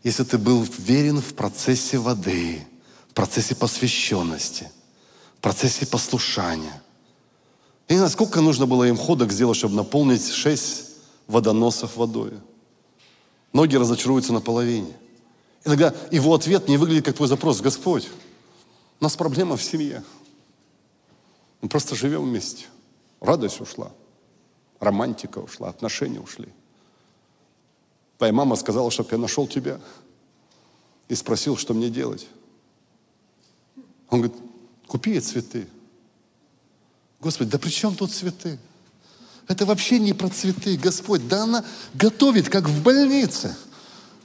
Если ты был верен в процессе воды, в процессе посвященности – в процессе послушания. И насколько нужно было им ходок сделать, чтобы наполнить шесть водоносов водой. Многие разочаруются наполовине. Иногда его ответ не выглядит как твой запрос. Господь, у нас проблема в семье. Мы просто живем вместе. Радость ушла. Романтика ушла, отношения ушли. Твоя мама сказала, чтобы я нашел тебя. И спросил, что мне делать. Он говорит, Купи цветы. Господи, да при чем тут цветы? Это вообще не про цветы, Господь. Да она готовит, как в больнице.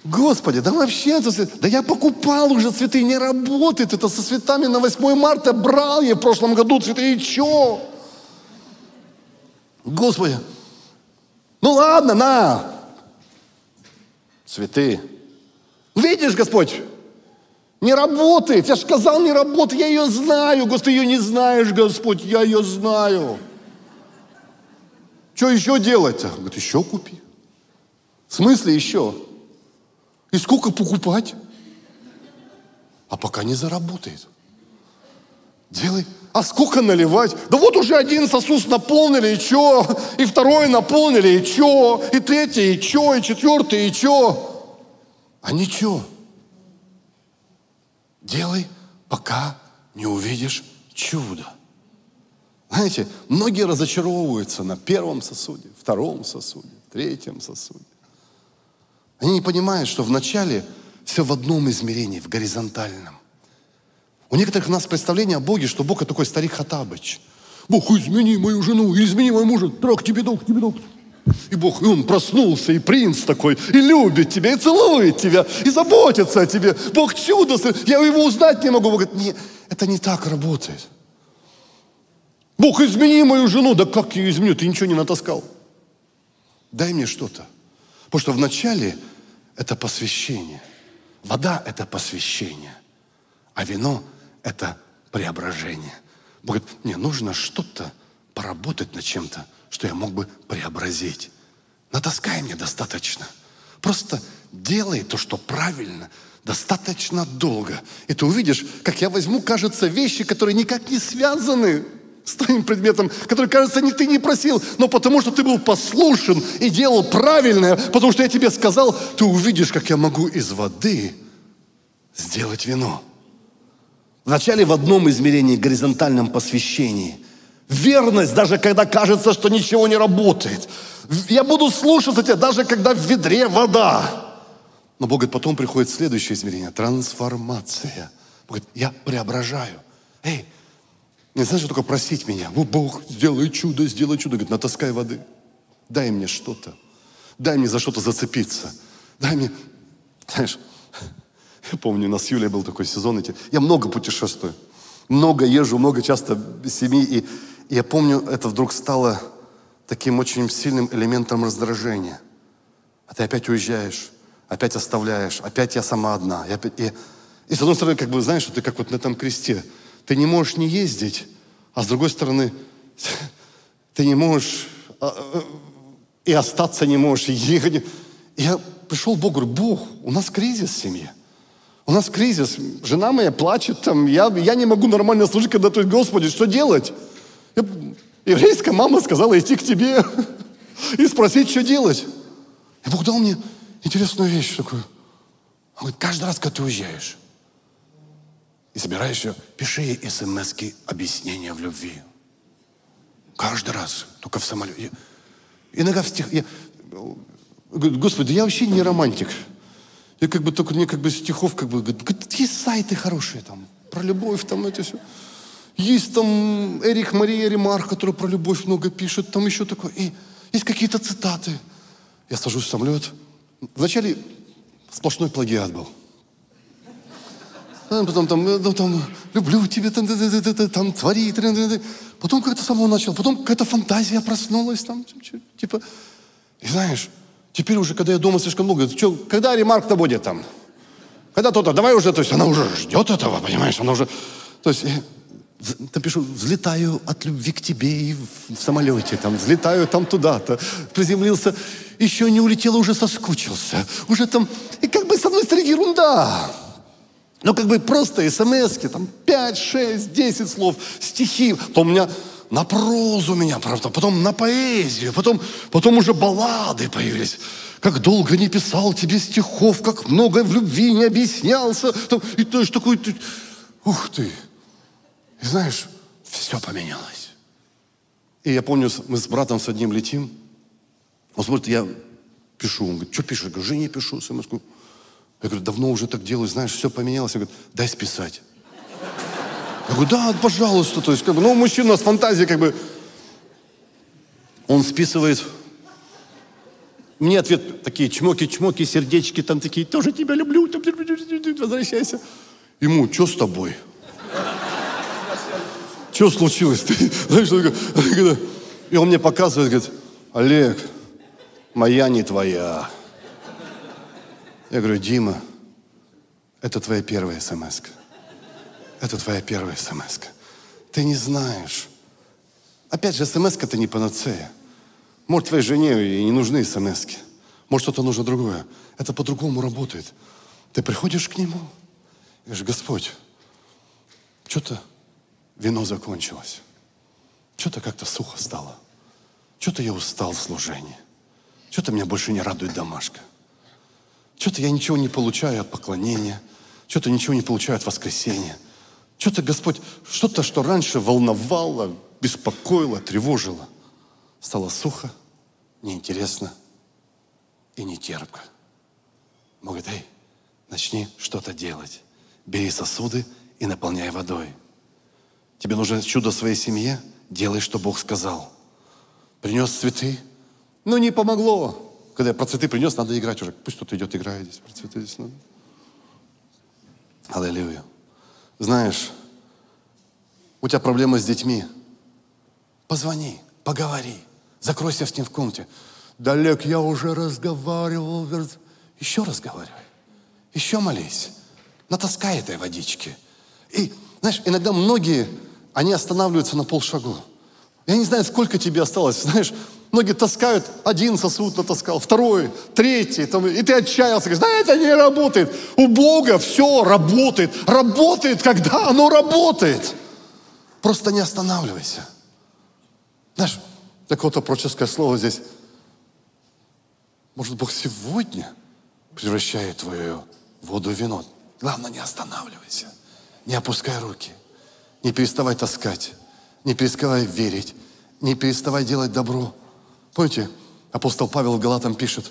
Господи, да вообще это цветы. Да я покупал уже цветы, не работает. Это со цветами на 8 марта брал я в прошлом году цветы. И чё? Господи, ну ладно, на. Цветы. Видишь, Господь, не работает. Я же сказал, не работает. Я ее знаю. Господи, ты ее не знаешь, Господь. Я ее знаю. Что еще делать-то? Говорит, еще купи. В смысле еще? И сколько покупать? А пока не заработает. Делай. А сколько наливать? Да вот уже один сосуд наполнили, и что? И второй наполнили, и что? И третий, и что? И четвертый, и что? А ничего. Делай, пока не увидишь чудо. Знаете, многие разочаровываются на первом сосуде, втором сосуде, третьем сосуде. Они не понимают, что вначале все в одном измерении, в горизонтальном. У некоторых у нас представление о Боге, что Бог это такой старик Хатабыч. Бог, измени мою жену, измени моего мужа, трах тебе долг, тебе долг. И Бог, и он проснулся, и принц такой, и любит тебя, и целует тебя, и заботится о тебе. Бог чудо, я его узнать не могу. Бог говорит, нет, это не так работает. Бог, измени мою жену. Да как ее изменю? Ты ничего не натаскал. Дай мне что-то. Потому что вначале это посвящение. Вода – это посвящение. А вино – это преображение. Бог говорит, мне нужно что-то поработать над чем-то, что я мог бы преобразить. Натаскай мне достаточно. Просто делай то, что правильно, достаточно долго. И ты увидишь, как я возьму, кажется, вещи, которые никак не связаны с твоим предметом, который, кажется, не ты не просил, но потому что ты был послушен и делал правильное, потому что я тебе сказал, ты увидишь, как я могу из воды сделать вино. Вначале в одном измерении, горизонтальном посвящении – Верность, даже когда кажется, что ничего не работает. Я буду слушаться тебя, даже когда в ведре вода. Но Бог говорит, потом приходит следующее измерение – трансформация. говорит, я преображаю. Эй, не знаешь, что такое просить меня? О, Бог, сделай чудо, сделай чудо. Говорит, натаскай воды. Дай мне что-то. Дай мне за что-то зацепиться. Дай мне... Знаешь, я помню, у нас с Юлей был такой сезон. Эти... Я много путешествую. Много езжу, много часто семьи. И, я помню, это вдруг стало таким очень сильным элементом раздражения. А ты опять уезжаешь, опять оставляешь, опять я сама одна. И, опять, и, и с одной стороны, как бы, знаешь, что ты как вот на этом кресте. Ты не можешь не ездить, а с другой стороны, (laughs) ты не можешь а, а, и остаться не можешь, и ехать. И я пришел к Богу, говорю, Бог, у нас кризис в семье. У нас кризис. Жена моя плачет там. Я, я не могу нормально служить, когда ты, Господи, что делать? Еврейская мама сказала идти к тебе и спросить, что делать. И Бог дал мне интересную вещь такую. Он говорит, каждый раз, когда ты уезжаешь и собираешь ее, пиши ей смс объяснения в любви. Каждый раз, только в самолете. Иногда в стих... Я, Господи, я вообще не романтик. Я как бы только мне как бы стихов как бы... Есть сайты хорошие там, про любовь, там это все. Есть там Эрих Мария Ремар, который про любовь много пишет, там еще такое. И есть какие-то цитаты. Я сажусь в самолет. Вначале сплошной плагиат был. Потом там, ну, там люблю тебя, там, там, твори. Потом как-то самого начал. Потом какая-то фантазия проснулась там. Типа, и знаешь, теперь уже, когда я дома слишком много, что, когда ремарк-то будет там? Когда то-то, давай уже, то есть она уже ждет этого, понимаешь, она уже, то есть там пишу, взлетаю от любви к тебе и в, самолете, там, взлетаю там туда-то, приземлился, еще не улетел, уже соскучился, уже там, и как бы с одной стороны ерунда, но как бы просто смс там 5, 6, 10 слов, стихи, то у меня на прозу меня, правда, потом на поэзию, потом, потом уже баллады появились. Как долго не писал тебе стихов, как много в любви не объяснялся. Там, и то такой, ты, ух ты, и знаешь, все поменялось. И я помню, мы с братом с одним летим. Он смотрит, я пишу. Он говорит, что пишешь? Я говорю, жене пишу смс -ку. Я говорю, давно уже так делаю, знаешь, все поменялось. Он говорит, дай списать. Я говорю, да, пожалуйста. То есть, как бы, ну, мужчина у нас фантазия, как бы. Он списывает. Мне ответ такие чмоки-чмоки, сердечки там такие, тоже тебя люблю, возвращайся. Ему, что с тобой? Что случилось? (laughs) Знаешь, что И он мне показывает, говорит, Олег, моя не твоя. Я говорю, Дима, это твоя первая смс -ка. Это твоя первая смс -ка. Ты не знаешь. Опять же, смс это не панацея. Может, твоей жене и не нужны смс -ки. Может, что-то нужно другое. Это по-другому работает. Ты приходишь к нему и говоришь, Господь, что-то вино закончилось. Что-то как-то сухо стало. Что-то я устал в служении. Что-то меня больше не радует домашка. Что-то я ничего не получаю от поклонения. Что-то ничего не получаю от воскресения. Что-то, Господь, что-то, что раньше волновало, беспокоило, тревожило, стало сухо, неинтересно и не терпко. Могут, эй, начни что-то делать. Бери сосуды и наполняй водой. Тебе нужно чудо своей семье? Делай, что Бог сказал. Принес цветы? Ну, не помогло. Когда я про цветы принес, надо играть уже. Пусть кто-то идет, играет здесь. Про цветы здесь надо. Аллилуйя. Знаешь, у тебя проблемы с детьми. Позвони, поговори. Закройся с ним в комнате. Далек, я уже разговаривал. Еще разговаривай. Еще молись. Натаскай этой водички. И, знаешь, иногда многие они останавливаются на полшагу. Я не знаю, сколько тебе осталось. (laughs) Знаешь, многие таскают, один сосуд натаскал, второй, третий, там, и ты отчаялся, говоришь, да это не работает. У Бога все работает. Работает, когда оно работает. Просто не останавливайся. Знаешь, такое вот пророческое слово здесь. Может, Бог сегодня превращает твою воду в вино. Главное, не останавливайся. Не опускай руки. Не переставай таскать, не переставай верить, не переставай делать добро. Помните, апостол Павел в Галатам пишет,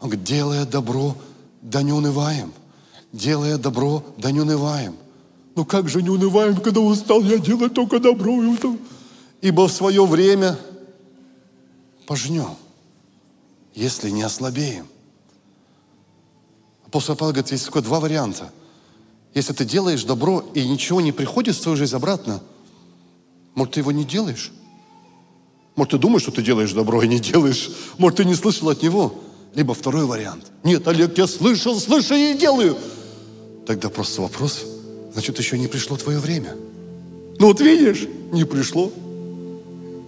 он говорит, делая добро, да не унываем. Делая добро, да не унываем. Ну как же не унываем, когда устал, я делаю только добро. Ибо в свое время пожнем, если не ослабеем. Апостол Павел говорит, есть такое два варианта. Если ты делаешь добро, и ничего не приходит в твою жизнь обратно, может, ты его не делаешь? Может, ты думаешь, что ты делаешь добро и не делаешь? Может, ты не слышал от него? Либо второй вариант. Нет, Олег, я слышал, слышал и делаю. Тогда просто вопрос, значит, еще не пришло твое время. Ну вот видишь, не пришло.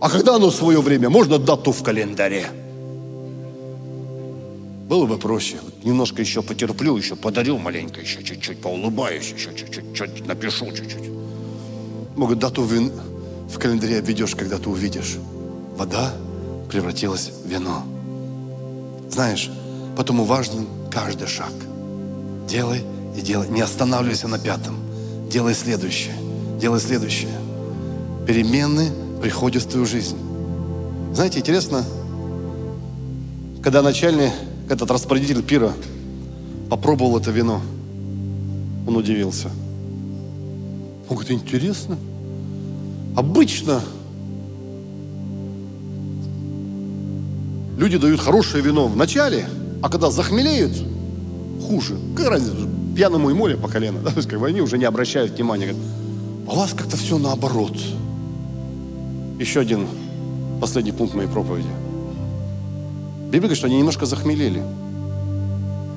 А когда оно свое время? Можно дату в календаре. Было бы проще. Немножко еще потерплю, еще подарю маленько, еще чуть-чуть поулыбаюсь, еще чуть-чуть, чуть напишу чуть-чуть. Могут дату в, в календаре обведешь, когда ты увидишь. Вода превратилась в вино. Знаешь, потому важен каждый шаг. Делай и делай. Не останавливайся на пятом. Делай следующее. Делай следующее. Перемены приходят в твою жизнь. Знаете, интересно, когда начальник, этот распорядитель пира попробовал это вино, он удивился. Он говорит, интересно. Обычно люди дают хорошее вино в начале, а когда захмелеют, хуже. Какая разница? Пьяному и море по колено. Да? То есть, как бы они уже не обращают внимания. Говорят, а у вас как-то все наоборот. Еще один последний пункт моей проповеди. Библия говорит, что они немножко захмелели.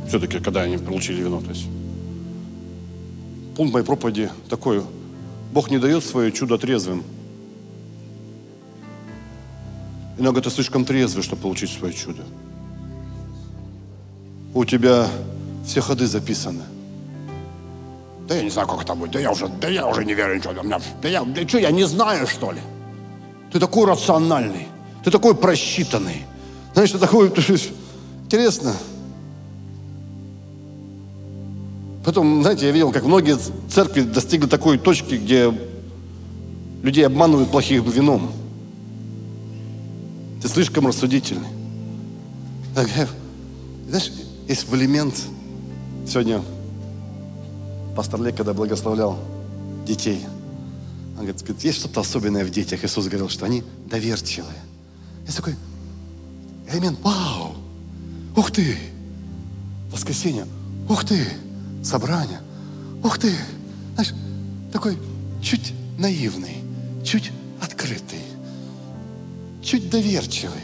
Все-таки, когда они получили вино. То есть. Пункт моей проповеди такой. Бог не дает свое чудо трезвым. Иногда ты слишком трезвый, чтобы получить свое чудо. У тебя все ходы записаны. Да я не знаю, как это будет. Да я уже, да я уже не верю ничего. Да, да я, да что, я не знаю, что ли? Ты такой рациональный, ты такой просчитанный. Знаешь, такой, ты, интересно. Потом, знаете, я видел, как многие церкви достигли такой точки, где людей обманывают плохим вином. Ты слишком рассудительный. Знаешь, есть элемент. Сегодня пастор Лек, когда благословлял детей, он говорит, есть что-то особенное в детях. Иисус говорил, что они доверчивые. Есть такой элемент, вау, ух ты, воскресенье, ух ты, собрание, ух ты. Знаешь, такой чуть наивный, чуть открытый, чуть доверчивый,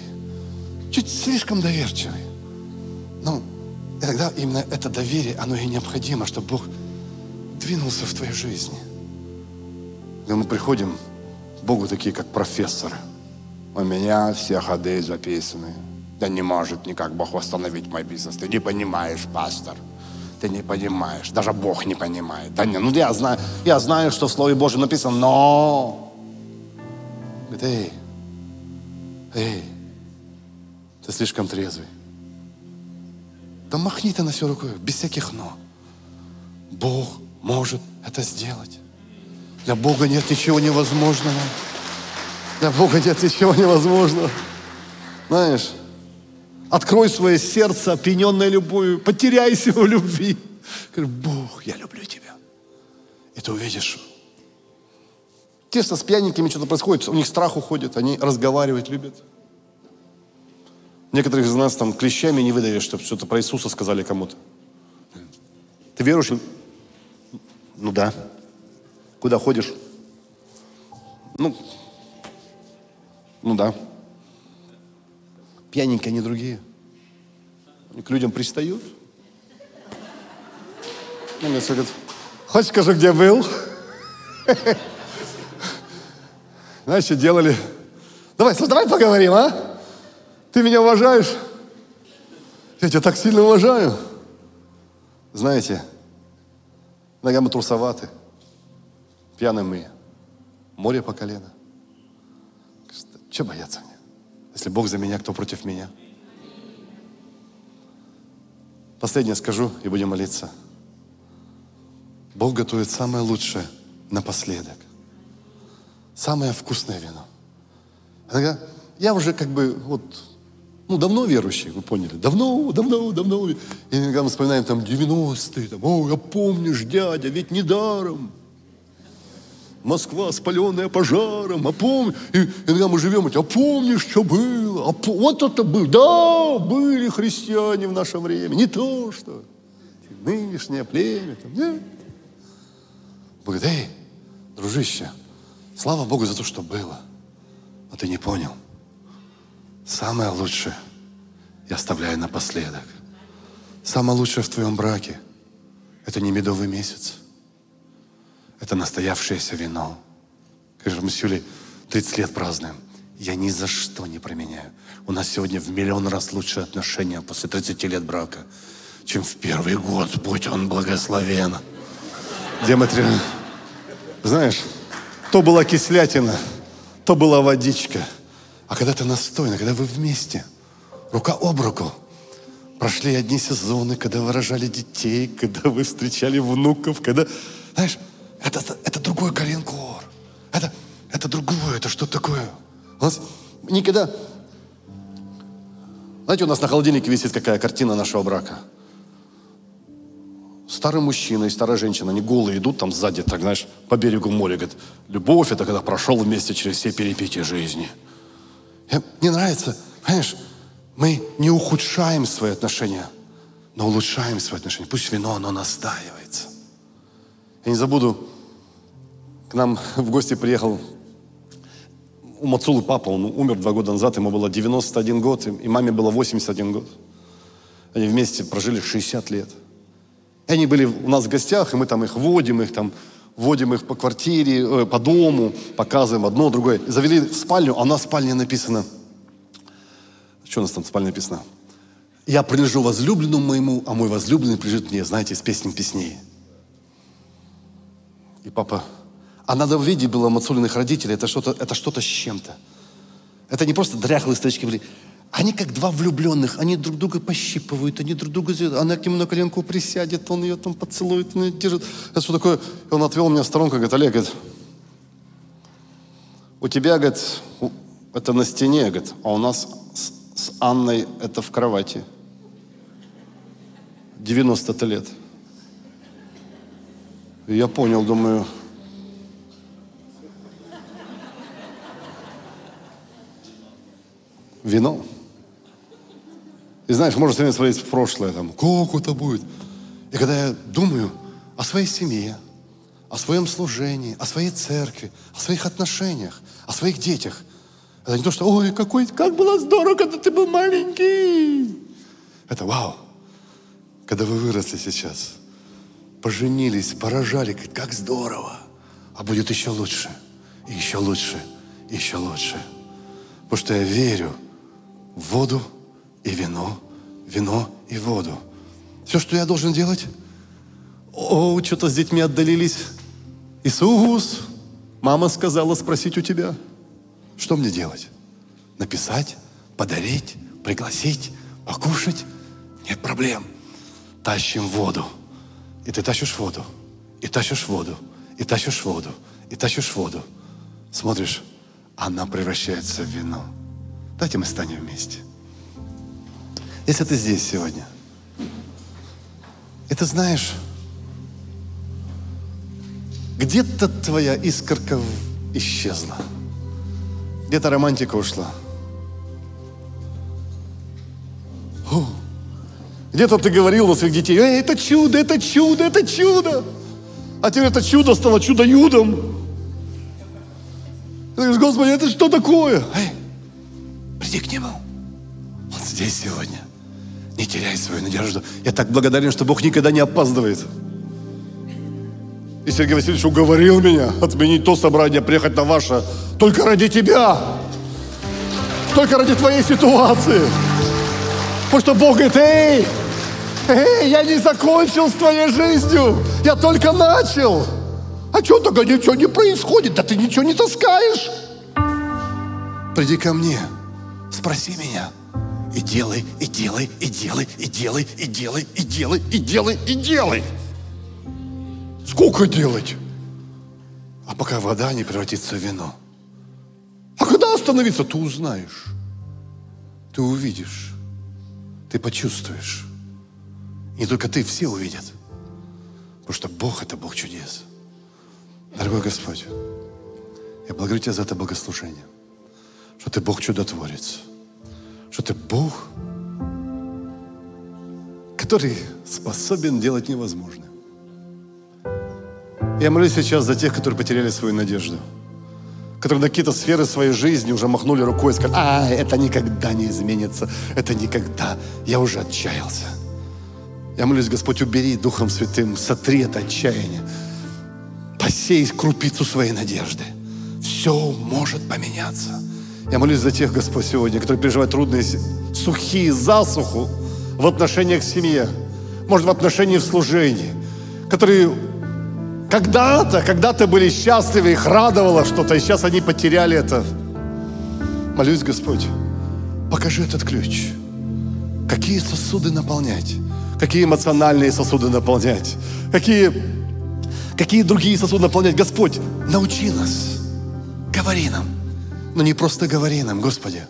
чуть слишком доверчивый. Ну, иногда именно это доверие, оно и необходимо, чтобы Бог двинулся в твоей жизни. И мы приходим к Богу такие, как профессоры. У меня все ходы записаны. Да не может никак Бог восстановить мой бизнес. Ты не понимаешь, пастор. Ты не понимаешь. Даже Бог не понимает. Да не, ну я знаю, я знаю, что в Слове Божьем написано, но... Говорит, эй, эй, ты слишком трезвый. Да махни ты на все рукой, без всяких «но». Бог может это сделать. Для Бога нет ничего невозможного. Для Бога нет ничего невозможного. Знаешь, открой свое сердце, опьяненное любовью, потеряйся в любви. Говори, Бог, я люблю тебя. И ты увидишь. Тесно с пьяненькими что-то происходит, у них страх уходит, они разговаривать любят. Некоторых из нас там клещами не выдавишь, чтобы что-то про Иисуса сказали кому-то. Ты веруешь? Ну да. Куда ходишь? Ну, ну да. Пьяненькие они другие. Они к людям пристают. Ну, мне говорят, хочешь скажу, где был? Знаешь, что делали? Давай, слушай, давай поговорим, а? Ты меня уважаешь? Я тебя так сильно уважаю. Знаете, иногда мы трусоваты. Пьяные мы. Море по колено. Что бояться мне? Если Бог за меня, кто против меня? Последнее скажу и будем молиться. Бог готовит самое лучшее напоследок. Самое вкусное вино. Иногда я уже как бы вот, ну, давно верующий, вы поняли. Давно, давно, давно. И иногда мы вспоминаем там 90-е, там, о, я помнишь, дядя, ведь недаром. Москва, спаленная пожаром, а помни, и иногда мы живем, а помнишь, что было? А по... Вот это было, да, были христиане в наше время, не то что нынешнее племя. Там, нет. Эй, дружище, слава Богу за то, что было. А ты не понял. Самое лучшее я оставляю напоследок. Самое лучшее в твоем браке – это не медовый месяц. Это настоявшееся вино. Конечно, мы с Юлей 30 лет празднуем. Я ни за что не променяю. У нас сегодня в миллион раз лучшие отношения после 30 лет брака, чем в первый год, будь он благословен. Деметри, знаешь, то была кислятина, то была водичка. А когда ты настойно, когда вы вместе, рука об руку, прошли одни сезоны, когда вы рожали детей, когда вы встречали внуков, когда, знаешь, это, это другой коленкор. Это, это другое, это что такое? У нас никогда... Знаете, у нас на холодильнике висит какая картина нашего брака. Старый мужчина и старая женщина, они голые идут там сзади, так, знаешь, по берегу моря. Говорят, любовь – это когда прошел вместе через все перипетии жизни. И мне нравится, понимаешь, мы не ухудшаем свои отношения, но улучшаем свои отношения. Пусть вино, оно настаивается. Я не забуду, к нам в гости приехал у Мацулы папа, он умер два года назад, ему было 91 год, и маме было 81 год. Они вместе прожили 60 лет. И они были у нас в гостях, и мы там их водим, их там водим их по квартире, э, по дому, показываем одно, другое. И завели в спальню, а у нас в спальне написано, что у нас там в спальне написано? Я принадлежу возлюбленному моему, а мой возлюбленный принадлежит мне, знаете, с песней песней. И папа а надо увидеть было Мацулиных родителей, это что-то это что-то с чем-то. Это не просто дряхлые старички были. Они как два влюбленных, они друг друга пощипывают, они друг друга... Она к нему на коленку присядет, он ее там поцелует, он ее держит. Это что такое? И он отвел меня в сторонку, говорит, Олег, говорит, у тебя, говорит, это на стене, говорит, а у нас с, с Анной это в кровати. 90 лет. И я понял, думаю, вино. И знаешь, можно все время смотреть в прошлое, там, как это будет. И когда я думаю о своей семье, о своем служении, о своей церкви, о своих отношениях, о своих детях, это не то, что, ой, какой, как было здорово, когда ты был маленький. Это вау. Когда вы выросли сейчас, поженились, поражали, как здорово. А будет еще лучше, и еще лучше, и еще лучше. Потому что я верю, воду и вино, вино и воду. Все, что я должен делать? О, что-то с детьми отдалились. Иисус, мама сказала спросить у тебя. Что мне делать? Написать, подарить, пригласить, покушать? Нет проблем. Тащим воду. И ты тащишь воду, и тащишь воду, и тащишь воду, и тащишь воду. Смотришь, она превращается в вино. Давайте мы станем вместе. Если ты здесь сегодня, и ты знаешь, где-то твоя искорка исчезла, где-то романтика ушла. Где-то ты говорил на своих детей, Эй, это чудо, это чудо, это чудо. А теперь это чудо стало чудо-юдом. Ты говоришь, Господи, это что такое? Эй, Приди к Нему. Он здесь сегодня. Не теряй свою надежду. Я так благодарен, что Бог никогда не опаздывает. И Сергей Васильевич уговорил меня отменить то собрание, приехать на ваше только ради тебя. Только ради твоей ситуации. Потому что Бог говорит, эй, эй, я не закончил с твоей жизнью. Я только начал. А что тогда ничего не происходит? Да ты ничего не таскаешь. Приди ко мне. Спроси меня. И делай, и делай, и делай, и делай, и делай, и делай, и делай, и делай. Сколько делать? А пока вода не превратится в вино. А когда остановиться, ты узнаешь. Ты увидишь. Ты почувствуешь. Не только ты, все увидят. Потому что Бог – это Бог чудес. Дорогой Господь, я благодарю Тебя за это богослужение, что Ты Бог чудотворец, что Ты Бог, который способен делать невозможное. Я молюсь сейчас за тех, которые потеряли свою надежду, которые на какие-то сферы своей жизни уже махнули рукой и сказали, а, это никогда не изменится, это никогда, я уже отчаялся. Я молюсь, Господь, убери Духом Святым, сотри это отчаяние, посей крупицу своей надежды. Все может поменяться. Я молюсь за тех, Господь, сегодня, которые переживают трудные, сухие, засуху в отношениях к семье, может, в отношении в служении, которые когда-то, когда-то были счастливы, их радовало что-то, и сейчас они потеряли это. Молюсь, Господь, покажи этот ключ. Какие сосуды наполнять? Какие эмоциональные сосуды наполнять? Какие, какие другие сосуды наполнять? Господь, научи нас. Говори нам. Но не просто говори нам, Господи.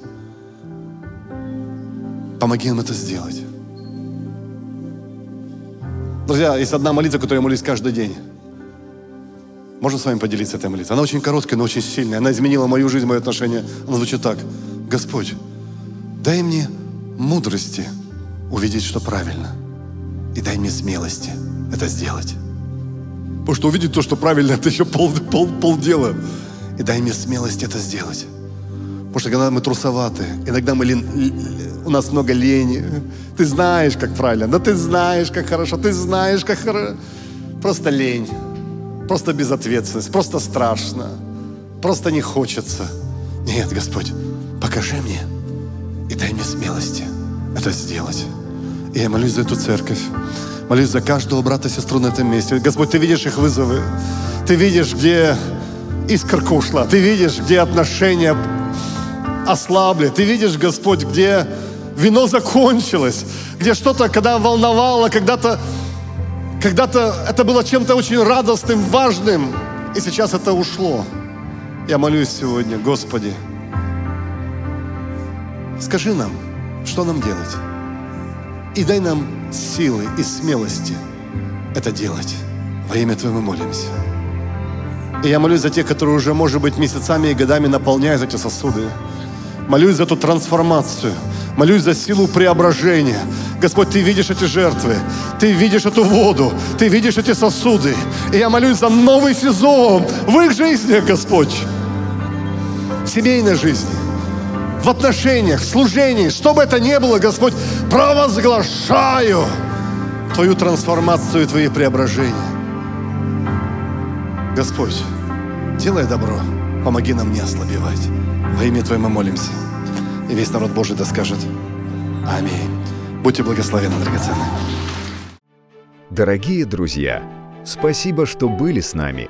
Помоги нам это сделать. Друзья, есть одна молитва, которую я молюсь каждый день. Можно с вами поделиться этой молитвой? Она очень короткая, но очень сильная. Она изменила мою жизнь, мое отношение. Она звучит так. Господь, дай мне мудрости увидеть, что правильно. И дай мне смелости это сделать. Потому что увидеть то, что правильно, это еще пол, пол, полдела. И дай мне смелость это сделать. Потому что когда мы трусоваты, иногда мы лен, у нас много лени. Ты знаешь, как правильно, да ты знаешь, как хорошо, ты знаешь, как хорошо. Просто лень. Просто безответственность, просто страшно, просто не хочется. Нет, Господь, покажи мне и дай мне смелости это сделать. И я молюсь за эту церковь. Молюсь за каждого брата и сестру на этом месте. Господь, Ты видишь их вызовы. Ты видишь, где искорка ушла. Ты видишь, где отношения ослабли. Ты видишь, Господь, где вино закончилось. Где что-то, когда волновало, когда-то когда-то это было чем-то очень радостным, важным, и сейчас это ушло. Я молюсь сегодня, Господи, скажи нам, что нам делать. И дай нам силы и смелости это делать. Во имя Твое мы молимся. И я молюсь за тех, которые уже, может быть, месяцами и годами наполняют эти сосуды. Молюсь за эту трансформацию. Молюсь за силу преображения. Господь, Ты видишь эти жертвы, Ты видишь эту воду, Ты видишь эти сосуды. И я молюсь за новый сезон в их жизни, Господь. В семейной жизни, в отношениях, в служении, что бы это ни было, Господь, провозглашаю Твою трансформацию и Твои преображения. Господь, делай добро, помоги нам не ослабевать. Во имя Твое мы молимся. И весь народ Божий да скажет Аминь. Будьте благословены, драгоценные. Дорогие друзья, спасибо, что были с нами.